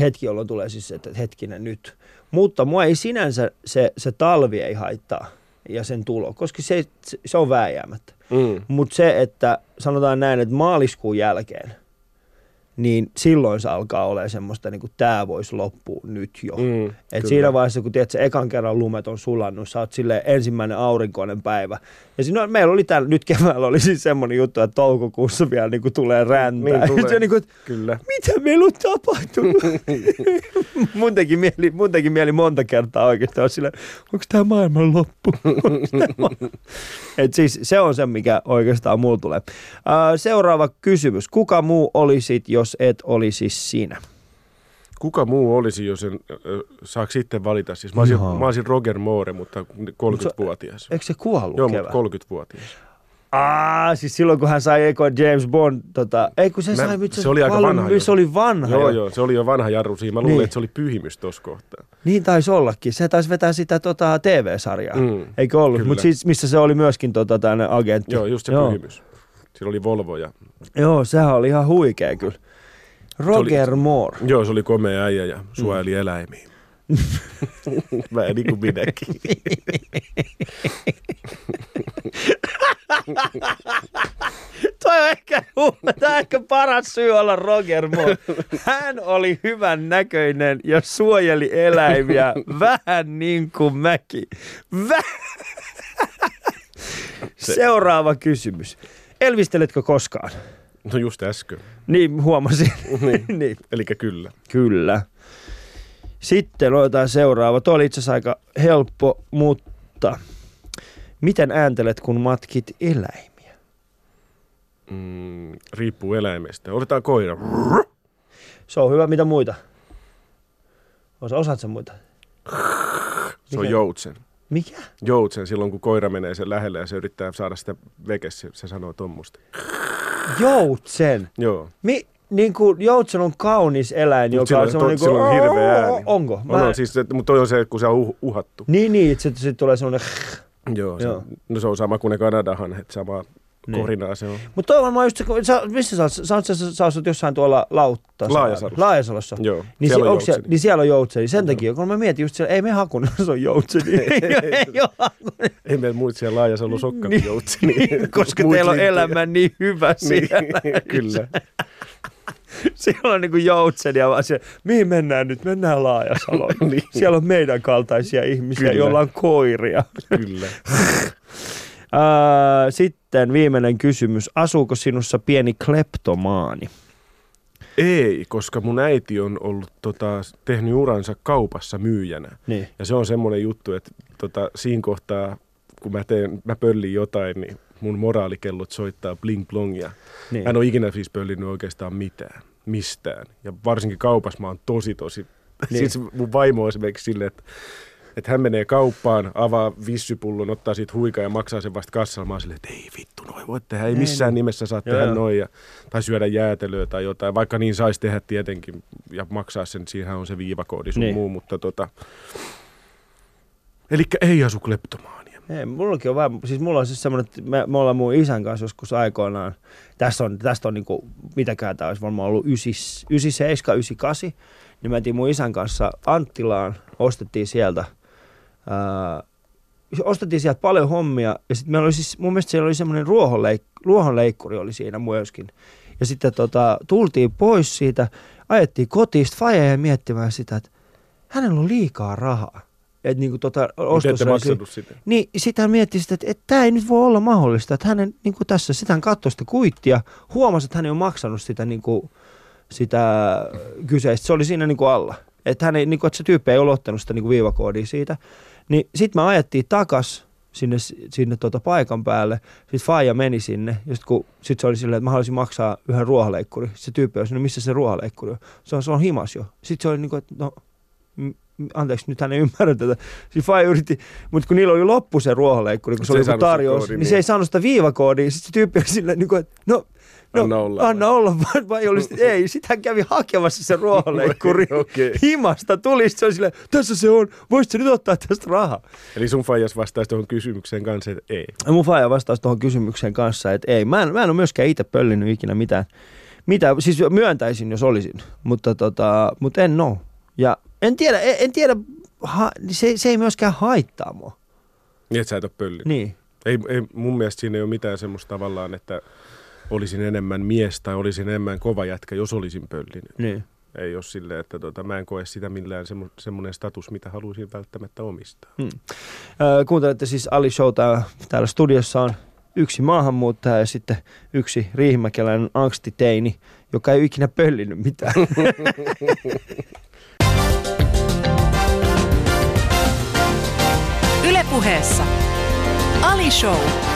hetki, jolloin tulee siis se, että hetkinen nyt. Mutta mua ei sinänsä se, se talvi ei haittaa ja sen tulo, koska se, se, se on vääjäämättä. mm. Mutta se, että sanotaan näin, että maaliskuun jälkeen, niin silloin se alkaa olemaan semmoista, niin kuin tämä voisi loppua nyt jo. Mm, Et kyllä. siinä vaiheessa, kun tiedät, se ekan kerran lumet on sulannut, sä oot ensimmäinen aurinkoinen päivä. Ja siinä, on- meillä oli täällä, nyt keväällä oli siis semmoinen juttu, että toukokuussa vielä niin kuin tulee räntää. Niin tulee. se on niin kuin, että Kyllä. mitä meillä on tapahtunut? mun, teki mieli, mun teki mieli monta kertaa oikeastaan sille, onko tämä maailman loppu? Et siis se on se, mikä oikeastaan mulla tulee. Seuraava kysymys. Kuka muu olisit, jos et olisi sinä? Kuka muu olisi, jos en, ö, saako sitten valita? Siis mä olisin, Joo. mä olisin Roger Moore, mutta 30-vuotias. Eikö se kuollut Joo, keväällä? mutta 30-vuotias. Aa, siis silloin kun hän sai Eko James Bond, tota, ei kun se Mä- sai itse se oli aika vanha jo. Se oli vanha Joo, jo. joo, se oli jo vanha jarru siinä. Mä luulen, Niin. että se oli pyhimys tuossa kohtaa. Niin taisi ollakin. Se taisi vetää sitä tota, TV-sarjaa. Mm, Eikö ollut? Mutta siis, missä se oli myöskin tota, tämmöinen agentti. Joo, just se Joo. pyhimys. Sillä oli Volvo ja... Joo, sehän oli ihan huikea kyllä. Roger Moore. Joo, se oli komea äijä ja suojeli mm. eläimiä. Vähän niin kuin minäkin. Toi on ehkä, tämä on ehkä paras syy olla Roger Moore. Hän oli hyvän näköinen ja suojeli eläimiä vähän niin kuin mäkin. Vä- Seuraava kysymys. Elvisteletkö koskaan? No just äsken. Niin, huomasin. Niin. niin. Eli kyllä. Kyllä. Sitten otetaan seuraava. Tuo oli itse asiassa aika helppo, mutta miten ääntelet, kun matkit eläimiä? Mm, riippuu eläimestä. Otetaan koira. Se on hyvä. Mitä muita? Osa, osaat sen muita? Se on Mikä? joutsen. Mikä? Joutsen silloin, kun koira menee sen lähelle ja se yrittää saada sitä vekes, se, se sanoo tommosta. Joutsen. Joo. Mi, niin kuin joutsen on kaunis eläin, Mut joka on sillä on, semmoinen to, sillä on hirveä ääni. Onko? On, on, siis, mutta toi on se, kun se on uh, uhattu. Niin, niin, että sitten sit tulee semmoinen... Joo, se, Joo. no se on sama kuin ne Kanadahan, että sama Niin. Korinaa se on. Mutta toi on varmaan just sä, missä sä, oot? sä, oot- sä, sä, sä asut jossain tuolla Lautta. Laajasalossa. Laajasalossa. Joo, Niin, siellä on siellä, joutseni. niin siellä on joutseni. Sen takia, kun mä mietin just siellä, ei me hakun, se on joutseni. ei, ei hakun. Ei meillä muut siellä ollut sokka Niin. niin. joutseni. Koska teillä on elämä niin hyvä Niin, siellä. kyllä. Siellä on niinku joutseni ja vaan siellä, mihin mennään nyt? Mennään Laajasaloon. Niin. Siellä on meidän kaltaisia ihmisiä, Kyllä. joilla on koiria. Kyllä. Sitten viimeinen kysymys. Asuuko sinussa pieni kleptomaani? Ei, koska mun äiti on ollut tota, tehnyt uransa kaupassa myyjänä. Niin. Ja se on semmoinen juttu, että tota, siinä kohtaa, kun mä, teen, mä pöllin jotain, niin mun moraalikellot soittaa bling blongia. niin. Mä en ole ikinä siis pöllinyt oikeastaan mitään, mistään. Ja varsinkin kaupassa mä oon tosi, tosi... Niin. Siis mun vaimo on esimerkiksi silleen, että, että hän menee kauppaan, avaa vissypullon, ottaa siitä huikaa ja maksaa sen vasta kassalla. Mä silleen, että ei vittu, noin voi tehdä. Ei Ei, missään niin. nimessä saa Joo, tehdä joo. noin. Ja, tai syödä jäätelöä tai jotain. Vaikka niin saisi tehdä tietenkin ja maksaa sen, siinähän on se viivakoodi sun Niin. muu. Mutta tota... Eli ei asu kleptomaania. Ei, mullakin on vähän, siis mulla on siis semmoinen, että me, me ollaan mun isän kanssa joskus aikoinaan, tästä on, tästä on niinku, mitäkään tämä olisi varmaan ollut 97, 98, niin me mentiin mun isän kanssa Anttilaan, ostettiin sieltä, ää, ostettiin sieltä paljon hommia, ja sitten meillä oli siis, mun mielestä siellä oli semmoinen ruohonleik- ruohonleikkuri oli siinä myöskin. Ja sitten tota, tultiin pois siitä, ajettiin kotiin, sitten jäi miettimään sitä, että hänellä on liikaa rahaa. Että niinku tota, maksanut sitä? niin sitten hän mietti sitä, että, että tämä ei nyt voi olla mahdollista, että hänen niin kuin tässä, sitä hän katsoi sitä kuittia, huomasi, että hän ei ole maksanut sitä, niin kuin, sitä kyseistä, se oli siinä niin kuin alla. Että, hän ei, niin kuin, että se tyyppi ei ole ottanut sitä niin kuin viivakoodia siitä. Niin sitten me ajettiin takas sinne, sinne tota paikan päälle, sitten Faija meni sinne, ja sitten kun sit se oli silleen, että mä haluaisin maksaa yhden ruohonleikkuri. Se tyyppi oli no missä se ruohonleikkuri on? Se on, se on himas jo. Sitten se oli niin kuin, että no, anteeksi, nyt hän ei ymmärrä tätä. Sitten Faija yritti, mutta kun niillä oli loppu se ruohonleikkuri, kun se, Se oli joku tarjous, niin, niin. se ei saanut sitä viivakoodia. Sitten se tyyppi oli silleen, niin kuin, että no, no Anna olla. anna olla, vai, vai oli sit, ei. Sitten hän kävi hakemassa se ruohonleikkuri Okei. himasta, tuli, sit se oli silleen, tässä se on, voisit sä nyt ottaa tästä rahaa? Eli sun faijas vastaisi tuohon kysymykseen kanssa, että ei. Ja mun faija vastasi tuohon kysymykseen kanssa, että ei, mä en, mä en ole myöskään itse pöllinyt ikinä mitään. Mitä, siis myöntäisin, jos olisin, mutta, tota, mutta en oo. Ja en tiedä, en, en tiedä, ha, se, se ei myöskään haittaa mua. Niin, että sä et ole pölli. Niin. Ei, ei, mun mielestä siinä ei ole mitään semmoista tavallaan, että olisin enemmän mies tai olisin enemmän kova jätkä, jos olisin pöllinen. Niin. Ei ole silleen, että tota, mä en koe sitä millään semmo, semmoinen status, mitä haluaisin välttämättä omistaa. Hmm. Ö, kuuntelette siis Ali Showta. Täällä studiossa on yksi maahanmuuttaja ja sitten yksi riihimäkeläinen angstiteini, joka ei ikinä pöllinyt mitään. Ylepuheessa Ali Show.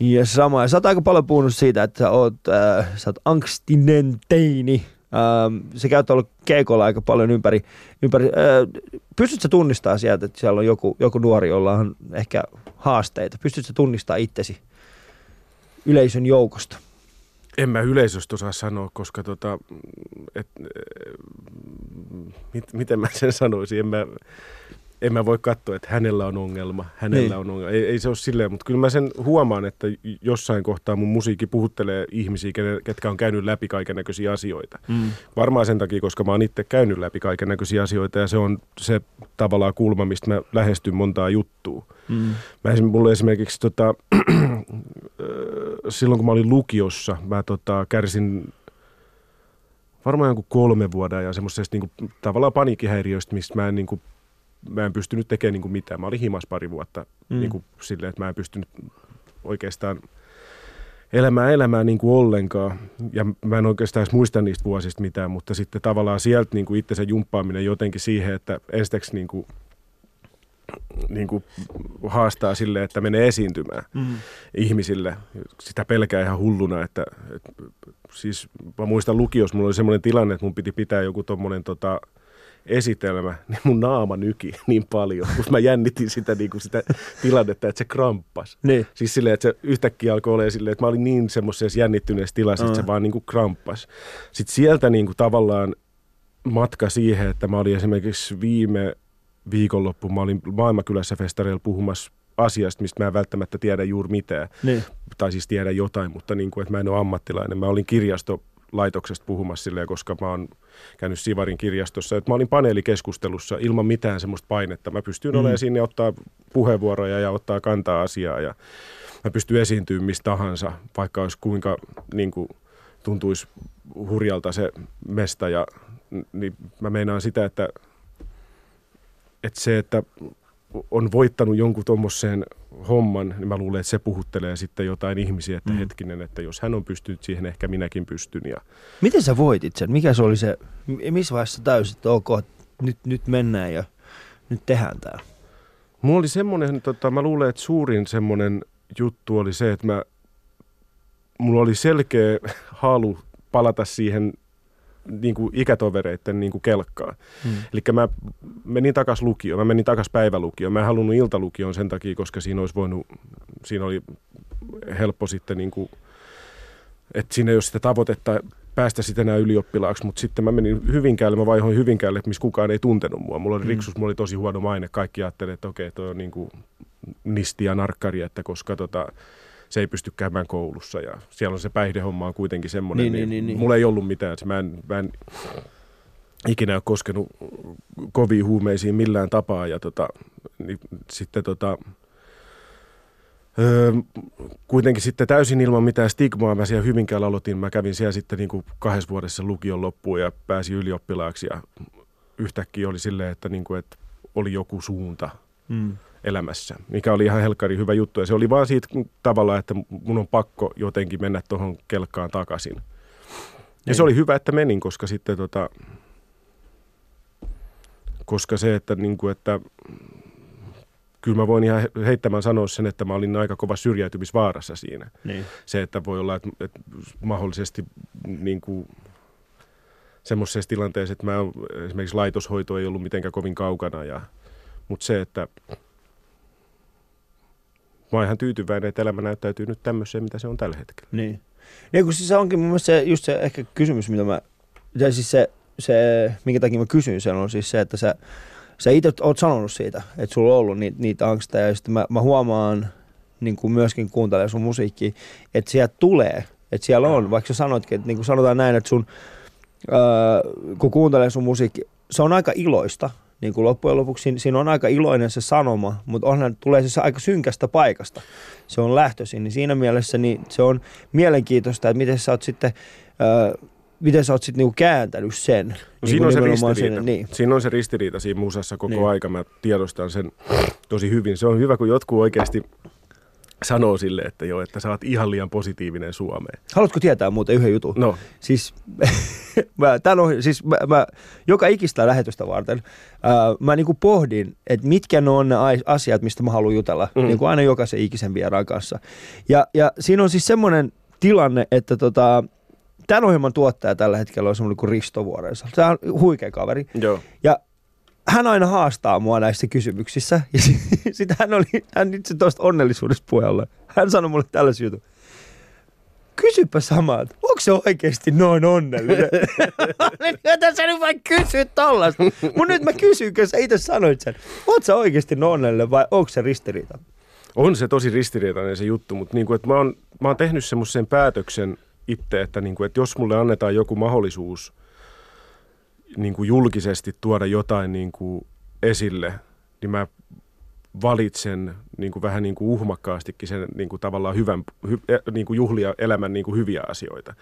Ja sama. Ja sä oot aika paljon puhunut siitä, että sä oot, äh, sä oot angstinen teini. Ähm, sä käyt ollut keikolla aika paljon ympäri. ympäri äh, pystytkö tunnistaa sieltä, että siellä on joku, joku nuori, jolla on ehkä haasteita? Pystytkö tunnistaa itsesi yleisön joukosta? En mä yleisöstä osaa sanoa, koska tota, et, mit, miten mä sen sanoisin, en mä, en mä voi katsoa, että hänellä on ongelma, hänellä Niin. on ongelma. Ei, ei se ole silleen, mutta kyllä mä sen huomaan, että jossain kohtaa mun musiikki puhuttelee ihmisiä, ketkä on käynyt läpi kaiken näköisiä asioita. Mm. Varmaan sen takia, koska mä oon itse käynyt läpi kaiken näköisiä asioita ja se on se tavallaan kulma, mistä mä lähestyn montaa juttua. Mm. Mä esim, mulle esimerkiksi tota, silloin kun mä olin lukiossa, mä tota, kärsin varmaan jonkun kolme vuoden ja semmoisesta niinku, tavallaan paniikkihäiriöistä, mistä mä en, niinku, mä en pystynyt tekemään niinku mitään. Mä olin himas pari vuotta Mm. mm. niinku, silleen, että mä en pystynyt oikeastaan elämään elämään niin kuin ollenkaan. Ja mä en oikeastaan edes muista niistä vuosista mitään, mutta sitten tavallaan sieltä niin kuin itsensä jumppaaminen jotenkin siihen, että ensiksi niin kuin, niin kuin haastaa sille, että menee esiintymään Mm. ihmisille. Sitä pelkää ihan hulluna, että, että siis mä muistan lukiossa, mulla oli semmoinen tilanne, että mun piti pitää joku tommonen tota, esitelmä, niin mun naama nyki niin paljon, kun mä jännitin sitä, niin kuin sitä tilannetta, että se kramppas. Niin. Siis silleen, että se yhtäkkiä alkoi olla silleen, että mä olin niin semmoisessa jännittyneessä tilassa, että se vaan niin kuin kramppas. Sitten sieltä niin kuin tavallaan matka siihen, että mä olin esimerkiksi viime viikonloppu, mä olin Maailmakylässä festareilla puhumassa asiasta, mistä mä en välttämättä tiedä juuri mitään. Niin. Tai siis tiedä jotain, mutta niin kuin, että mä en ole ammattilainen. Mä olin kirjastolaitoksesta puhumassa silleen, koska mä oon käynyt Sivarin kirjastossa. Että mä olin paneelikeskustelussa ilman mitään semmoista painetta. Mä pystyin Mm. olemaan sinne ottaa puheenvuoroja ja ottaa kantaa asiaa ja mä pystyn esiintymään mistä tahansa, vaikka olisi kuinka niin kuin, tuntuisi hurjalta se mesta. Ja, niin mä meinaan sitä, että, että se, että on voittanut jonkun tuommoiseen homman, niin mä luulen, että se puhuttelee sitten jotain ihmisiä, että Mm. hetkinen, että jos hän on pystynyt siihen, ehkä minäkin pystyn. Ja Miten sä voitit sen? Mikä se oli se, mi- missä vaiheessa täysin, että ok, nyt, nyt mennään ja nyt tehdään tää? mulla oli semmoinen, tota, mä luulen, että suurin semmoinen juttu oli se, että mä, mulla oli selkeä halu palata siihen niin kuin ikätovereiden niin kuin kelkkaan. Mm. Eli mä menin takas lukioon, mä menin takas päivälukioon. Mä en halunnut iltalukioon sen takia, koska siinä olisi voinut, siinä oli helppo sitten niin kuin, että siinä ei ole sitä tavoitetta päästä sitten enää ylioppilaaksi, mutta sitten mä menin Hyvinkäälle, mä vaihoin Hyvinkäälle, missä kukaan ei tuntenut mua. Mulla oli Mm. riksus, mulla oli tosi huono maine. Kaikki ajattelivat, että okei, toi on niin kuin nisti ja narkkari, että koska tota, se ei pysty käymään koulussa ja siellä on se päihdehomma on kuitenkin semmoinen, Niin, niin, niin, niin, niin. mulla ei ollut mitään. Mä en, mä en ikinä ole koskenut koviin huumeisiin millään tapaa ja tota, niin sitten tota, öö, kuitenkin sitten täysin ilman mitään stigmaa mä siellä Hyvinkäällä aloitin. Mä kävin siellä sitten niin kuin kahdessa vuodessa lukion loppuun ja pääsin ylioppilaaksi ja yhtäkkiä oli silleen, että, niin kuin, että oli joku suunta Mm. Elämässä, mikä oli ihan helkkari hyvä juttu. Ja se oli vaan siitä tavalla, että mun on pakko jotenkin mennä tuohon kelkkaan takaisin. Ja Niin. se oli hyvä, että menin, koska sitten tota, koska se, että, niin kuin, että kyllä mä voin ihan he- heittämään sanoa sen, että mä olin aika kova syrjäytymisvaarassa siinä. Niin. Se, että voi olla, että, että mahdollisesti niin kuin, semmoisessa tilanteessa, että mä, esimerkiksi laitoshoito ei ollut mitenkään kovin kaukana. Ja, mutta se, että mä oon ihan tyytyväinen, että elämä näyttäytyy nyt tämmöiseen, mitä se on tällä hetkellä. Niin. Niin kun siis se onkin mun mielestä se, just se ehkä kysymys, mitä mä, ja siis se, se, minkä takia mä kysyin sen, on siis se, että sä, sä itse oot sanonut siitä, että sulla on ollut niitä, niitä angsteja, ja sitten mä, mä huomaan niin kuin myöskin kuuntelemaan sun musiikkia, että sieltä tulee, että siellä on, vaikka sä sanoitkin, että niin kuin sanotaan näin, että sun, ää, kun kuuntelee sun musiikki, se on aika iloista, niin kuin loppujen lopuksi siinä, siinä on aika iloinen se sanoma, mutta onhan tulee se aika synkästä paikasta. Se on lähtöisin, niin siinä mielessä niin se on mielenkiintoista, että miten sä oot sitten, äh, miten sä oot sitten niinku kääntänyt sen. No niin siinä on se ristiriita. Sen, niin. Siinä on se ristiriita siinä musassa koko Niin. aika. Mä tiedostan sen tosi hyvin. Se on hyvä, kun jotkut oikeasti sanoo sille, että joo, että sä oot ihan liian positiivinen Suomeen. Haluatko tietää muuten yhden jutun? No, Siis, mä, tän on, siis mä, mä, joka ikistä lähetystä varten ää, mä niinku pohdin, että mitkä ne on ne asiat, mistä mä haluan jutella, mm. niin kuin aina jokaisen ikisen vieraan kanssa. Ja, ja siinä on siis semmoinen tilanne, että tota, tämän ohjelman tuottaja tällä hetkellä on semmoinen kuin Risto Vuorensa. Tämä on huikea kaveri. joo. Ja hän aina haastaa mua näissä kysymyksissä. Ja sitten hän oli, hän itse tuosta onnellisuudesta puheella. Hän sanoi mulle tällaisen jutun. Kysypä samaa, että onko se oikeasti noin onnellinen? Joten sä nyt vain kysyä tollasta. Mun nyt mä kysyn, kun sä itse sanoit sen. Oot sä oikeasti noin onnellinen vai onko se ristiriita? On se tosi ristiriitainen se juttu, mutta niin kuin, että mä, oon, mä oon tehnyt semmoisen päätöksen itse, että, niin kuin, että jos mulle annetaan joku mahdollisuus niin kuin julkisesti tuoda jotain niin kuin esille, niin mä valitsen niin kuin vähän niin kuin uhmakkaastikin sen niin kuin tavallaan hyvän, hy, niin kuin juhlia elämän niin kuin hyviä asioita.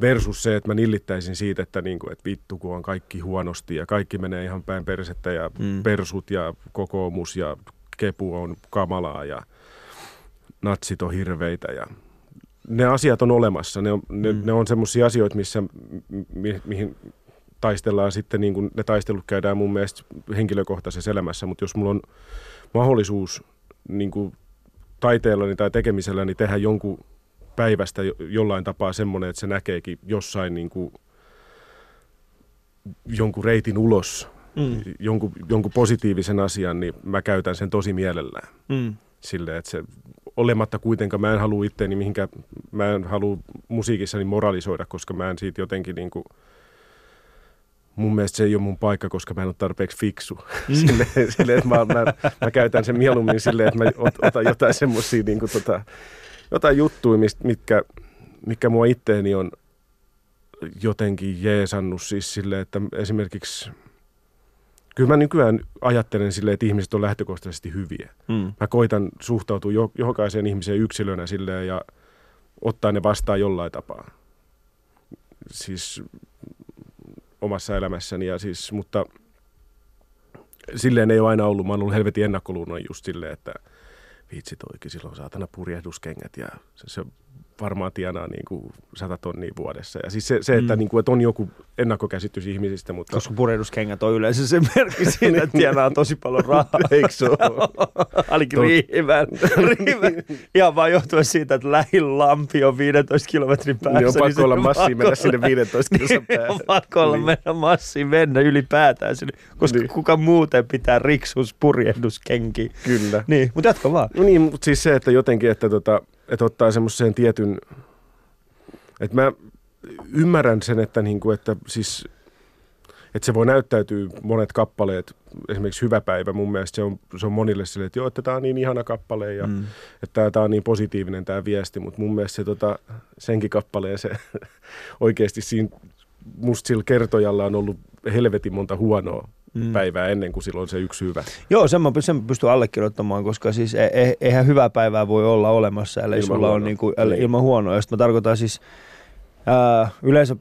Versus se, että mä nillittäisin siitä, että, niin kuin, että vittu kun on kaikki huonosti ja kaikki menee ihan päin persettä ja Mm. persut ja kokoomus ja kepu on kamalaa ja natsit on hirveitä ja ne asiat on olemassa. Ne on, ne, mm. ne on semmoisia asioita, missä, mi, mihin taistellaan sitten, niin kuin ne taistelut käydään mun mielestä henkilökohtaisessa elämässä, mutta jos mulla on mahdollisuus niin kuin taiteellani tai tekemiselläni tehdä jonkun päivästä jo- jollain tapaa semmoinen, että se näkeekin jossain niin kuin jonkun reitin ulos, Mm. jonkun, jonkun positiivisen asian, niin mä käytän sen tosi mielellään. Mm. Silleen, että se olematta kuitenkaan, mä en halua itteeni mihinkään, mä en halua musiikissani moralisoida, koska mä en siitä jotenkin niin kuin, mun mielestä se ei ole mun paikka, koska mä en ole tarpeeksi fiksu. Mm. silleen, silleen, että mä, mä, mä, käytän sen mieluummin silleen, että mä ot, otan jotain semmoisia niin kuin, tota, jotain juttuja, mitkä, mitkä mua itteeni on jotenkin jeesannut siis silleen, että esimerkiksi kyllä mä nykyään ajattelen silleen, että ihmiset on lähtökohtaisesti hyviä. Mm. Mä koitan suhtautua jo, jokaiseen ihmiseen yksilönä silleen ja ottaa ne vastaan jollain tapaa. Siis omassa elämässäni ja siis, mutta silleen ei ole aina ollut. Mä oon ollut helvetin ennakkoluunnoin just silleen, että vitsi toikin, silloin saatana purjehduskengät ja se, se varmaan tienaa niin kuin sata tonnia vuodessa. Ja siis se, se että, Mm. niin kuin, että on joku ennakkokäsitys ihmisistä, mutta... Koska purehduskengät on yleensä se merkki siitä, että tienaa tosi paljon rahaa. Eikö se ole? Ainakin Tot- riivän. riivän. Ihan vaan johtuen siitä, että lähin lampi on 15 kilometrin päässä. Niin on pakko se olla on massia mennä sinne 15 kilsan Niin, päähän. on pakko olla Niin. mennä massiin mennä ylipäätään sinne, koska Niin. kuka muuten pitää riksus purjehduskenkiä. Kyllä. Niin, mutta jatka vaan. No niin, mutta siis se, että jotenkin, että, tota, että ottaa semmoisen tietyn, että mä ymmärrän sen, että, niin kuin, että siis että se voi näyttäytyä monet kappaleet, esimerkiksi Hyvä päivä, mun mielestä se on, se on monille silleen, että joo, että tämä on niin ihana kappale ja mm. Mm. että tämä on niin positiivinen tämä viesti, mutta mun mielestä se, tota, senkin kappaleen se oikeasti siinä musta sillä kertojalla on ollut helvetin monta huonoa Mm. päivää ennen kuin silloin se yksi hyvä. Joo, sen mä, sen mä pystyn allekirjoittamaan, koska siis e- e- eihän hyvää päivää voi olla olemassa, ellei Ilman sulla on huonoa. niinku, Niin. ilman huonoa. Ja sit mä tarkoitan siis ää, yleensä,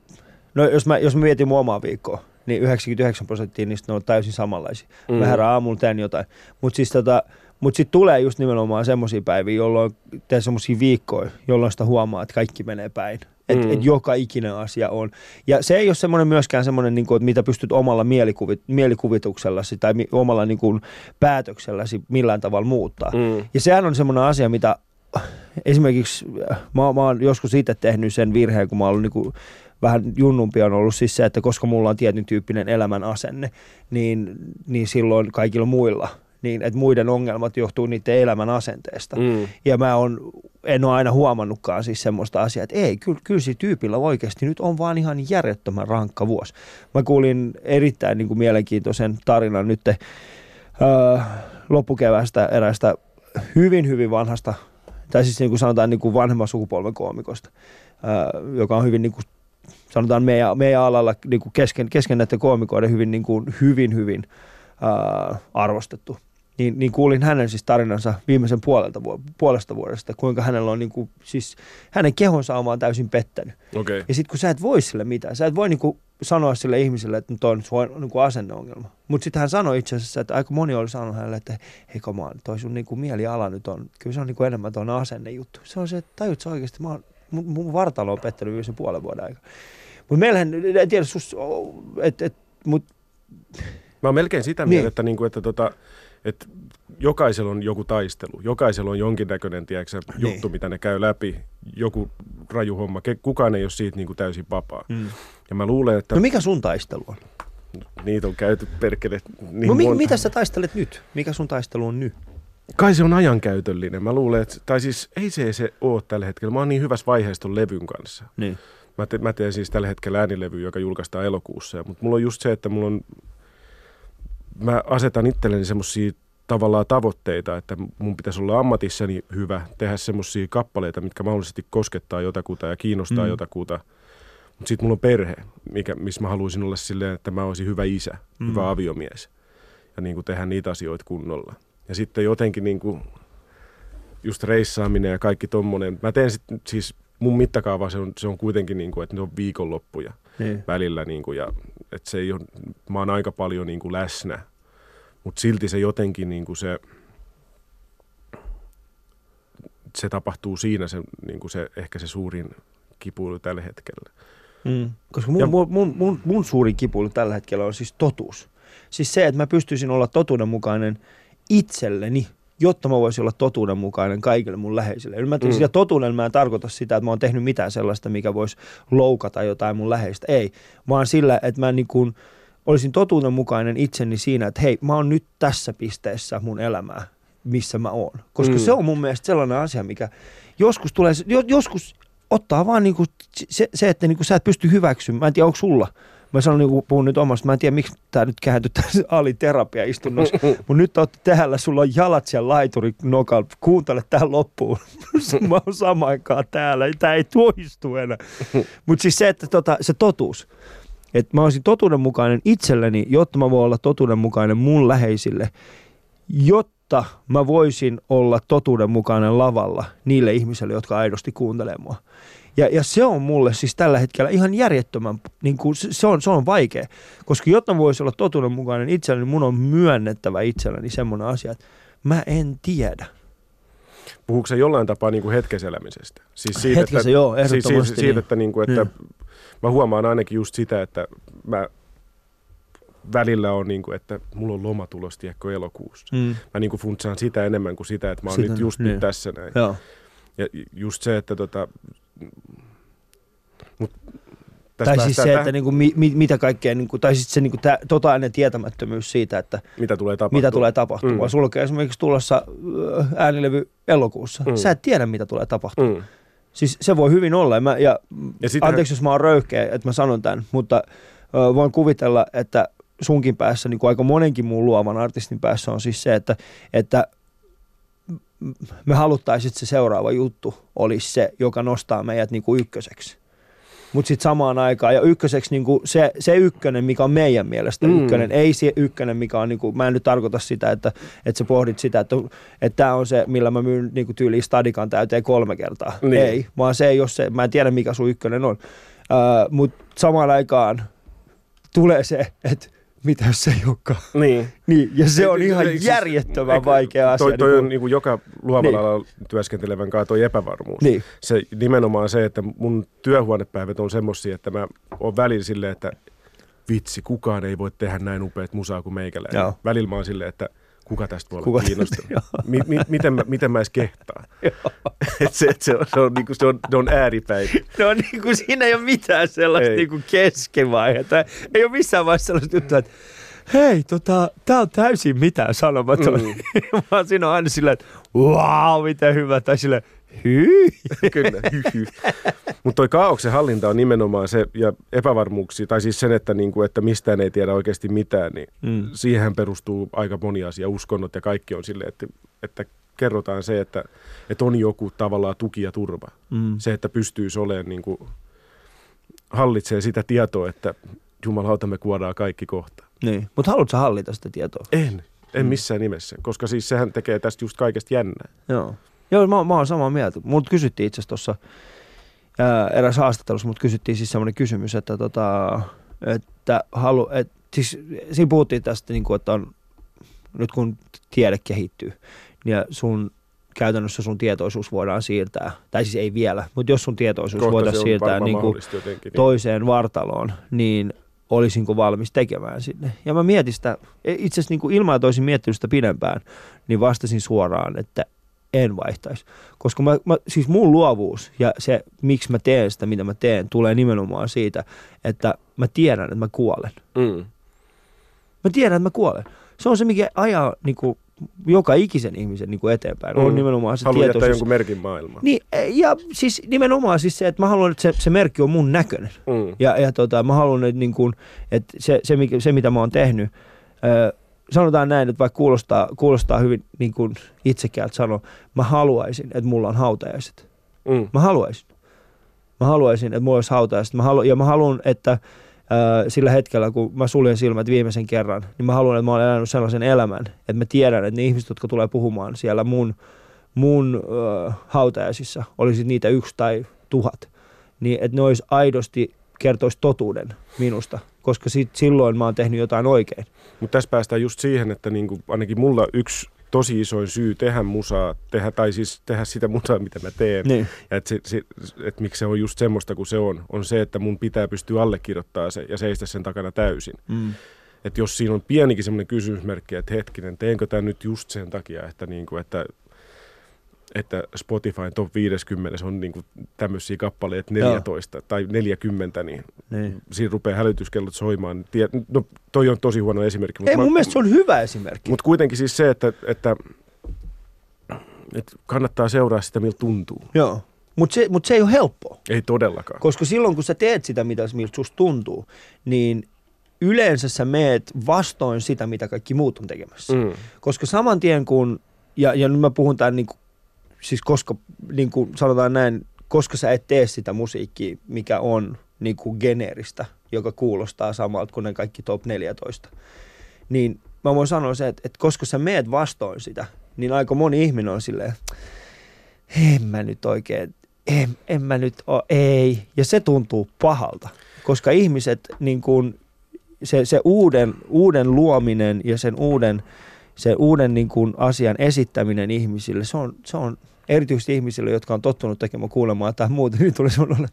no jos mä, jos mä mietin mun omaa viikkoa, niin 99 prosenttia niistä ne on täysin samanlaisia. Mm. Mä herään aamulla teen jotain. Mutta siis tota, mut sitten tulee just nimenomaan semmoisia päiviä, jolloin teen semmoisia viikkoja, jolloin sitä huomaa, että kaikki menee päin. Että Mm. et joka ikinen asia on. Ja se ei ole semmoinen myöskään semmoinen, niin kuin, että mitä pystyt omalla mielikuvit, mielikuvituksellasi tai mi, omalla niin kuin, päätökselläsi millään tavalla muuttaa. Mm. Ja sehän on semmoinen asia, mitä esimerkiksi mä, mä oon joskus itse tehnyt sen virheen, kun mä oon ollut niin kuin, vähän junnumpi on ollut siis se, että koska mulla on tietyn tyyppinen elämän asenne, niin, niin silloin kaikilla muilla, niin että muiden ongelmat johtuu niiden elämän asenteesta. Mm. Ja mä on, en ole aina huomannutkaan siis semmoista asiaa, että ei, kyllä, kyllä sillä tyypillä oikeasti nyt on vaan ihan järjettömän rankka vuosi. Mä kuulin erittäin niin kuin mielenkiintoisen tarinan nyt öö, loppukevästä erästä hyvin, hyvin vanhasta, tai siis niin kuin sanotaan niin kuin vanhemman sukupolven koomikosta, öö, joka on hyvin niin kuin, sanotaan meidän, meidän alalla niin kuin kesken, kesken näiden koomikoiden hyvin, niin kuin, hyvin, hyvin ää, arvostettu. Niin, niin kuulin hänen siis tarinansa viimeisen puolelta, puolesta vuodesta, kuinka hänellä on niin kuin, siis hänen kehonsa on täysin pettänyt. Okei. Ja sitten kun sä et voi sille mitään, sä et voi niinku sanoa sille ihmiselle, että nyt on suo- niinku asenneongelma. Mutta sitten hän sanoi itse asiassa, että aika moni oli sanonut hänelle, että hei come on, toi sun niinku mieliala nyt on, kyllä se on niinku enemmän tuon asennejuttu. Se on se, että tajut sä oikeasti, mä oon, mun, mun vartalo on pettänyt viimeisen puolen vuoden aikaa. Mutta meillähän, en tiedä, sus, et, et, mut, Mä oon melkein sitä Niin. mieltä, että, niinku, että, tota, että jokaisella on joku taistelu. Jokaisella on jonkinnäköinen tiedätkö, Niin. juttu, mitä ne käy läpi. Joku raju homma. Kukaan ei ole siitä niinku täysin vapaa. mm. Ja mä luulen, että No mikä sun taistelu on? niitä on käyty perkele niin no mi, monta. mitä sä taistelet nyt? Mikä sun taistelu on nyt? Kai se on ajankäytöllinen. Mä luulen, että, tai siis ei se se ole tällä hetkellä. Mä oon niin hyvässä vaiheessa ton levyn kanssa. Niin. Mä, te, mä teen siis tällä hetkellä äänilevy, joka julkaistaan elokuussa. Mutta mulla on just se, että mulla on, mä asetan itselleni semmosia tavallaan tavoitteita, että mun pitäisi olla ammatissani hyvä, tehdä semmosia kappaleita, mitkä mahdollisesti koskettaa jotakuta ja kiinnostaa Mm. jotakuta. Mutta sitten mulla on perhe, mikä, missä mä haluaisin olla silleen, että mä olisin hyvä isä, mm. hyvä aviomies ja niin kuin tehdä niitä asioita kunnolla. Ja sitten jotenkin niin kuin just reissaaminen ja kaikki tommonen. Mä teen sit, siis mun mittakaava se on, se on kuitenkin niin kuin, että ne on viikonloppuja niin. välillä niin kuin, ja että se ei ole, mä oon aika paljon niin kuin läsnä, mutta silti se jotenkin niin kuin se, se tapahtuu siinä se, niin kuin se, ehkä se suurin kipuilu tällä hetkellä. Mm. Koska mun, Ja- mun, mun, mun, mun suurin kipuilu tällä hetkellä on siis totuus. Siis se, että mä pystyisin olla totuudenmukainen itselleni, jotta mä voisin olla totuudenmukainen kaikille mun läheisille. Mä, mm. Sillä totuudella mä en tarkoita sitä, että mä oon tehnyt mitään sellaista, mikä voisi loukata jotain mun läheistä. Ei, vaan sillä, että mä niin kuin olisin totuudenmukainen itseni siinä, että hei, mä oon nyt tässä pisteessä mun elämää, missä mä oon. Koska mm. Se on mun mielestä sellainen asia, mikä joskus tulee, jo, joskus ottaa vaan niinku se, se, että niinku sä et pysty hyväksymään. Mä en tiedä, onko sulla. Mä sanon, niinku, puhun nyt omasta, mä en tiedä, miksi tämä nyt kääntyi tässä aliterapiaistunnossa. Mutta nyt oot täällä, sulla on jalat siellä laituri nokalla. Kuuntele tähän loppuun. mä oon samaan aikaan täällä. Tämä ei toistu enää. Mutta siis se, että tota, se totuus. Että mä olisin totuudenmukainen itselleni, jotta mä voin olla totuudenmukainen mun läheisille. Jotta mä voisin olla totuudenmukainen lavalla niille ihmisille, jotka aidosti kuuntelee mua. Ja, ja se on mulle siis tällä hetkellä ihan järjettömän, niin kuin, se, on, se on vaikea. Koska jotta mä voisin olla totuudenmukainen itselleni, mun on myönnettävä itselleni semmoinen asia, että mä en tiedä. Puhuuko se jollain tapaa niin kuin hetkeselämisestä? Siis Hetkessä, joo, siis, ehdottomasti siis, siitä, niin. että, niin kuin, että Niin. Mä huomaan ainakin just sitä, että mä välillä on niin kuin, että mulla on loma tulos, tiedätkö, elokuussa. Mm. Mä niin kuin funtsaan sitä enemmän kuin sitä, että mä oon Sitä, nyt just niin. nyt tässä näin. Joo. Ja just se, että tota, mut Tai siis se, tähän, että niinku, mi, mi, mitä kaikkea, niinku, tai sitten se niinku, tä, totaalinen tietämättömyys siitä, että mitä tulee tapahtumaan. mitä tulee tapahtumaan. Mm. Sulla on esimerkiksi tulossa äänilevy elokuussa. Mm. Sä et tiedä, mitä tulee tapahtumaan. Mm. Siis se voi hyvin olla. Mä, ja, Ja sitähän- anteeksi, jos mä oon röyhkeä, että mä sanon tämän, mutta ö, voin kuvitella, että sunkin päässä, niin kuin aika monenkin muun luovan artistin päässä on siis se, että, että me haluttaisiin, että se seuraava juttu olisi se, joka nostaa meidät niin kuin ykköseksi. Mutta sitten samaan aikaan, ja ykköseksi niin kuin se, se ykkönen, mikä on meidän mielestä mm. Ykkönen, ei se ykkönen, mikä on, niin kuin, mä en nyt tarkoita sitä, että, että sä pohdit sitä, että että tämä on se, millä mä myyn niin kuin tyyliin stadikan täyteen kolme kertaa. Niin. Ei, vaan se ei ole se, mä en tiedä mikä sun ykkönen on. Uh, Mutta samaan aikaan tulee se, että mitä jos se ei olekaan. Niin. Niin, ja se on ihan siis- järjettömän eikö- vaikea asia. Toi, toi niin on kuin- niin kuin joka luovalla Niin. alalla työskentelevän kanssa toi epävarmuus. niin, Se nimenomaan se, että mun työhuonepäivät on semmosia, että mä oon välillä silleen, että vitsi, kukaan ei voi tehdä näin upeat musaa kuin meikäläinen. Joo. Välillä mä oon silleen, että kuka tästä voi olla Kuka- kiinnostunut. Mi, mi, miten, mä, miten mä edes kehtaan? et se, et se, on, se, on, niinku, se, on, ne on ääripäitä. no niin kuin siinä ei ole mitään sellaista Ei. niin kuin keskivaihetta. Ei ole missään vaiheessa sellaista juttua, että hei, tota, tää on täysin mitään sanomaton. Mm. Mm. Vaan siinä on aina silleen, että wow, miten hyvä. Tai silleen, hyi. Kyllä. Mutta toi kaauksen hallinta on nimenomaan se, ja epävarmuuksia, tai siis sen, että, niinku, että mistään ei tiedä oikeasti mitään, niin Mm. siihen perustuu aika moni asia, uskonnot ja kaikki on silleen, että, että kerrotaan se, että, että on joku tavallaan tuki ja turva. Mm. Se, että pystyisi olemaan, niin kuin, hallitsee sitä tietoa, että jumalauta me kuodaan kaikki kohta. Niin. Mutta haluatko hallita sitä tietoa? En, en Mm. missään nimessä, koska siis sehän tekee tästä just kaikesta jännää. Joo. Joo, mä, mä oon samaa mieltä. Mut kysyttiin itse asiassa tuossa eräs haastattelussa, mutta kysyttiin siis semmoinen kysymys, että, tota, että halu, et, siis siinä puhuttiin tästä, niin kuin, että on, nyt kun tiede kehittyy, niin ja sun käytännössä sun tietoisuus voidaan siirtää, tai siis ei vielä, mutta jos sun tietoisuus Kohta on siirtää niin kuin jotenkin. Niin. toiseen vartaloon, niin olisinko valmis tekemään sinne. Ja mä mietin sitä, itse asiassa niin kuin ilman, että olisin miettinyt sitä pidempään, niin vastasin suoraan, että en vaihtaisi. Koska mä, mä, siis mun luovuus ja se, miksi mä teen sitä, mitä mä teen, tulee nimenomaan siitä, että mä tiedän, että mä kuolen. Mm. Mä tiedän, että mä kuolen. Se on se, mikä ajaa niin kuin, joka ikisen ihmisen niin kuin eteenpäin. On Mm. nimenomaan se Haluan tietoisuus. jonkun merkin maailmaan. Niin, ja siis nimenomaan siis se, että mä haluan, että se, se merkki on mun näköinen. Mm. Ja, ja tota, mä haluan, että, niin kuin, että se, se, se, mitä mä oon tehnyt, ö, sanotaan näin, että vaikka kuulostaa, kuulostaa hyvin niin kuin itsekäältä sanoa, mä haluaisin, että mulla on hautajaiset. Mm. Mä haluaisin. Mä haluaisin, että mulla olisi hautajaiset. Mä halu, ja mä haluan, että ö, sillä hetkellä, kun mä suljen silmät viimeisen kerran, niin mä haluan, että mä olen elänyt sellaisen elämän, että mä tiedän, että ne ihmiset, jotka tulee puhumaan siellä mun, mun ö, hautajaisissa, olisi niitä yksi tai tuhat, niin että ne olisi aidosti kertoisi totuuden minusta, koska sit, silloin mä oon tehnyt jotain oikein. Mutta tässä päästään just siihen, että niinku, ainakin mulla yksi tosi isoin syy tehdä musaa, tehdä, tai siis tehdä sitä musaa, mitä mä teen, Niin. ja että se, se, et miksi se on just semmoista kuin se on, on se, että mun pitää pystyä allekirjoittamaan se ja seistä sen takana täysin. Mm. Että jos siinä on pienikin semmoinen kysymysmerkki, että hetkinen, teenkö tämä nyt just sen takia, että, niinku, että, että Spotify top 50 on niinku tämmöisiä kappaleita 14 Joo. tai 40, niin Niin. siinä rupeaa hälytyskellot soimaan. No toi on tosi huono esimerkki. Ei, mun mielestä se on hyvä esimerkki. Mutta kuitenkin siis se, että, että, että kannattaa seuraa sitä, miltä tuntuu. Joo. Mutta se, mut se ei ole helppoa, Ei todellakaan. koska silloin kun sä teet sitä, mitä, miltä susta tuntuu, niin yleensä sä meet vastoin sitä, mitä kaikki muut on tekemässä. Mm. Koska saman tien kun, ja, ja nyt mä puhun tämän niin kuin, siis koska niin kuin sanotaan näin, koska sä et tee sitä musiikkia, mikä on niin kuin geneeristä, joka kuulostaa samalta kuin ne kaikki top 14, niin mä voin sanoa se, että, että koska sä meet vastoin sitä, niin aika moni ihminen on silleen, en mä nyt oikein, en, en mä nyt oo, ei. Ja se tuntuu pahalta, koska ihmiset niin kuin, se, se uuden, uuden luominen ja sen uuden, sen uuden niin kuin asian esittäminen ihmisille, se on, se on erityisesti ihmisille, jotka on tottunut tekemään kuulemaan tai muuta, niin tulee sellainen,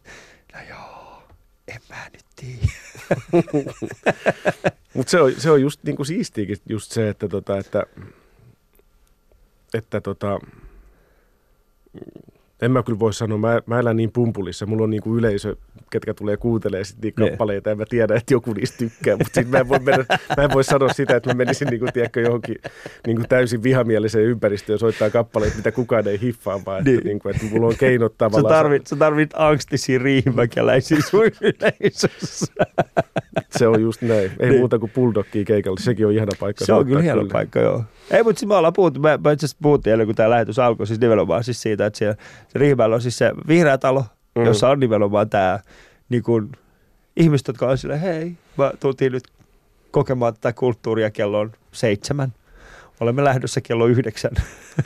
no joo, en mä nyt tiedä. Mutta se on, se on just niinku siistiäkin just se, että, tota, että, että tota, en mä kyllä voi sanoa, mä, mä elän niin pumpulissa, mulla on niinku yleisö, ketkä tulee kuuntelee sit niitä Ne. kappaleita, ja mä tiedän, että joku niistä tykkää, mutta sit mä en, voi mennä, mä en voi sanoa sitä, että mä menisin niinku, tiedätkö, johonkin niinku täysin vihamieliseen ympäristöön ja soittaa kappaleita, mitä kukaan ei hiffaa, vaan että, Niin. niinku, että mulla on keinot Sä tavallaan. tarvit, sä tarvit angstisia riihimäkeläisiä sun yleisössä. Se on just näin. Ei Niin. niin. muuta kuin Bulldogkia keikalle, sekin on ihana paikka. Se on kyllä hieno paikka, joo. Ei, mutta siis me ollaan puhuttu, me, me itse asiassa puhuttiin ennen kuin tämä lähetys alkoi, siis nimenomaan siis siitä, että siellä se Riihimäellä on siis se vihreä talo, mm. Mhm. jossa on nimenomaan tämä niin kuin, ihmiset, jotka on silleen, hei, mä tultiin nyt kokemaan tätä kulttuuria kello on seitsemän. Olemme lähdössä kello yhdeksän.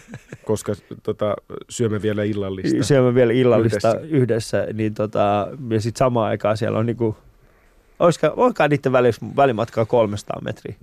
Koska tota, syömme vielä illallista. Syömme vielä illallista Yhdessä. yhdessä, niin tota, ja sitten samaan aikaan siellä on niinku, olisiko, olisiko niiden välimatkaa 300 metriä.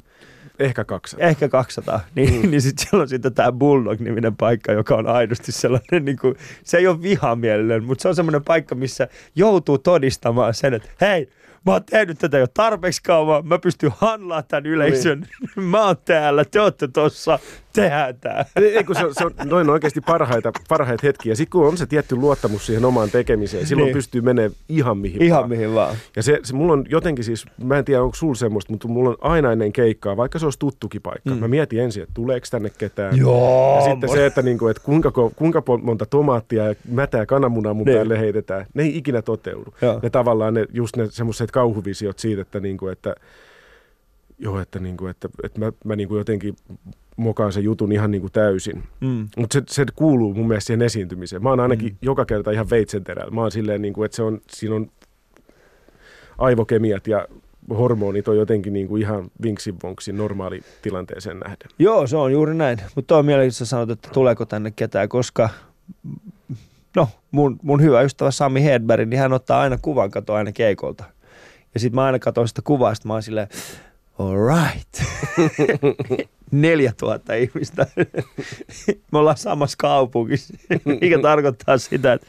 Ehkä kaksi. ehkä 200, niin, mm. niin sitten siellä on sitten tämä Bulldog-niminen paikka, joka on aidosti sellainen, niin kuin, se ei ole vihamielinen, mutta se on semmoinen paikka, missä joutuu todistamaan sen, että hei, mä oon tehnyt tätä jo tarpeeksi kauan, mä pystyn handlaamaan tämän yleisön, niin. mä oon täällä, te ootte tossa, tehdään tää. Ei, kun se, on- se on, noin on oikeasti parhaita, parhaita hetkiä. Sitten kun on se tietty luottamus siihen omaan tekemiseen, silloin Niin. niin. pystyy menemään ihan mihin Ihan vaan. mihin vaan. Ja se, se, mulla on jotenkin siis, mä en tiedä onko sulla semmoista, mutta mulla on aina ennen keikkaa, vaikka se olisi tuttukin paikka. Mm. Mä mietin ensin, että tuleeko tänne ketään. Joo. Ja sitten se, että, niinku, että kuinka, kuinka monta tomaattia ja mätää kananmunaa mun Niin. päälle heitetään, ne ei ikinä toteudu. Joo. Ne tavallaan ne, just ne semmoiset kauhuvisiot siitä, että, niinku, että joo, että, niinku, että, että mä, mä niinku jotenkin mokaan sen jutun ihan niinku täysin. Mm. Mutta se, se kuuluu mun mielestä siihen esiintymiseen. Mä oon ainakin Mm. joka kerta ihan veitsenterällä. Mä oon silleen, niinku, että se on, siinä on aivokemiat ja hormonit on jotenkin niin kuin ihan vinksivonksi normaali tilanteeseen nähden. Joo, se on juuri näin. Mutta on mielenkiintoista sanot, että tuleeko tänne ketään, koska no, mun, mun hyvä ystävä Sami Hedberg, niin hän ottaa aina kuvan katoa aina keikolta. Ja sitten mä aina katson sitä kuvaa, sit mä oon silleen, all right. 4000 ihmistä. Me ollaan samassa kaupungissa, mikä tarkoittaa sitä, että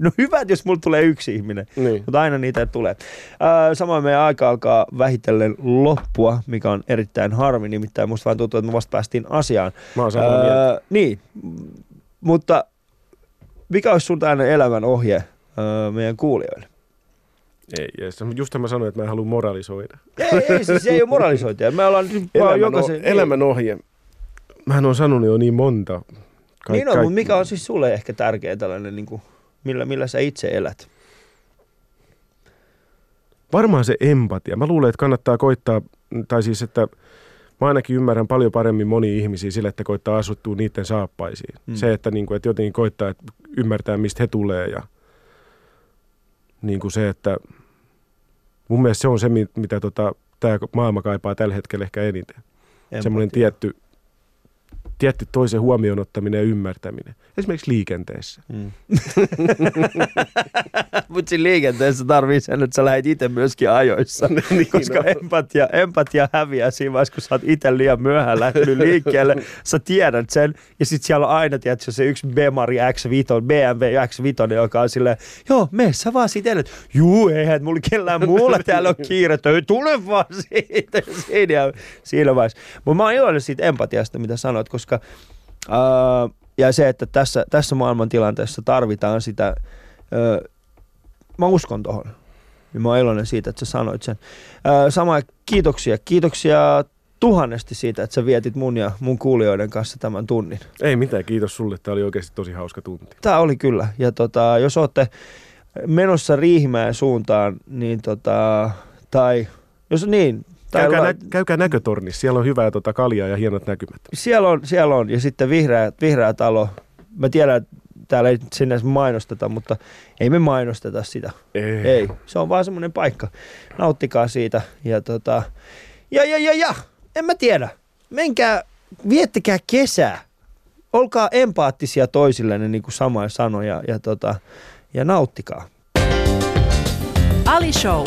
No hyvä, että jos mulla tulee yksi ihminen, Niin. mutta aina niitä tulee. Ää, samoin meidän aika alkaa vähitellen loppua, mikä on erittäin harmi, nimittäin musta vaan tuntuu, että me vasta päästiin asiaan. Mä oon mieltä. Niin, mutta mikä olisi sun tämmöinen elämän ohje ää, meidän kuulijoille? Ei, ei, just mä sanoin, että mä en halua moralisoida. Ei, ei, siis se ei ole moralisointia. Me ollaan Elämän, jokaisen... o- elämän ohje. Mähän on sanonut jo niin monta. Kaik- niin on, kaik- mutta mikä on siis sulle ehkä tärkeä tällainen, niin kuin, millä, millä sä itse elät? Varmaan se empatia. Mä luulen, että kannattaa koittaa, tai siis, että mä ainakin ymmärrän paljon paremmin moni ihmisiä sillä, että koittaa asuttua niiden saappaisiin. Mm. Se, että, niin kuin, että jotenkin koittaa että ymmärtää, mistä he tulee ja niin kuin se, että mun mielestä se on se, mi- mitä tota, tämä maailma kaipaa tällä hetkellä ehkä eniten. Semmoinen Empatia. tietty, tietty toisen huomioon ottaminen ja ymmärtäminen. Esimerkiksi liikenteessä. Mm. Mutta siinä liikenteessä tarvii sen, että sä lähdet itse myöskin ajoissa. Niin koska on. empatia, empatia häviää siinä vaiheessa, kun sä oot itse liian myöhään lähtenyt liikkeelle. Sä tiedät sen. Ja sit siellä on aina, tiedätkö, se yksi Bemari X5, BMW X5, joka on silleen, joo, mene sä vaan siitä edelleen. Juu, eihän mulla kellään muulla täällä on kiire. Ei, tule vaan siitä. Siinä, siinä vaiheessa. Mutta mä oon iloinen siitä empatiasta, mitä sanoit, koska ää, ja se, että tässä, tässä maailmantilanteessa tarvitaan sitä, ää, mä uskon tohon. Niin mä oon iloinen siitä, että sä sanoit sen. Ää, sama kiitoksia. Kiitoksia tuhannesti siitä, että sä vietit mun ja mun kuulijoiden kanssa tämän tunnin. Ei mitään, kiitos sulle. Tämä oli oikeasti tosi hauska tunti. Tämä oli kyllä. Ja tota, jos olette menossa Riihimäen suuntaan, niin tota, tai jos niin, Käykää, la- nä- käykää näkötornissa, siellä on hyvää tota kaljaa ja hienot näkymät. siellä on, siellä on. Ja sitten vihreä, vihreä talo. Mä tiedän, että täällä ei sinne mainosteta, mutta ei me mainosteta sitä. Ei. Ei, se on vaan semmoinen paikka. Nauttikaa siitä. Ja, tota, ja, ja, ja, ja, en mä tiedä. Menkää, viettäkää kesää. Olkaa empaattisia toisillenne, niin kuin Samoin sanoi, ja, ja, tota, ja nauttikaa. Ali Show.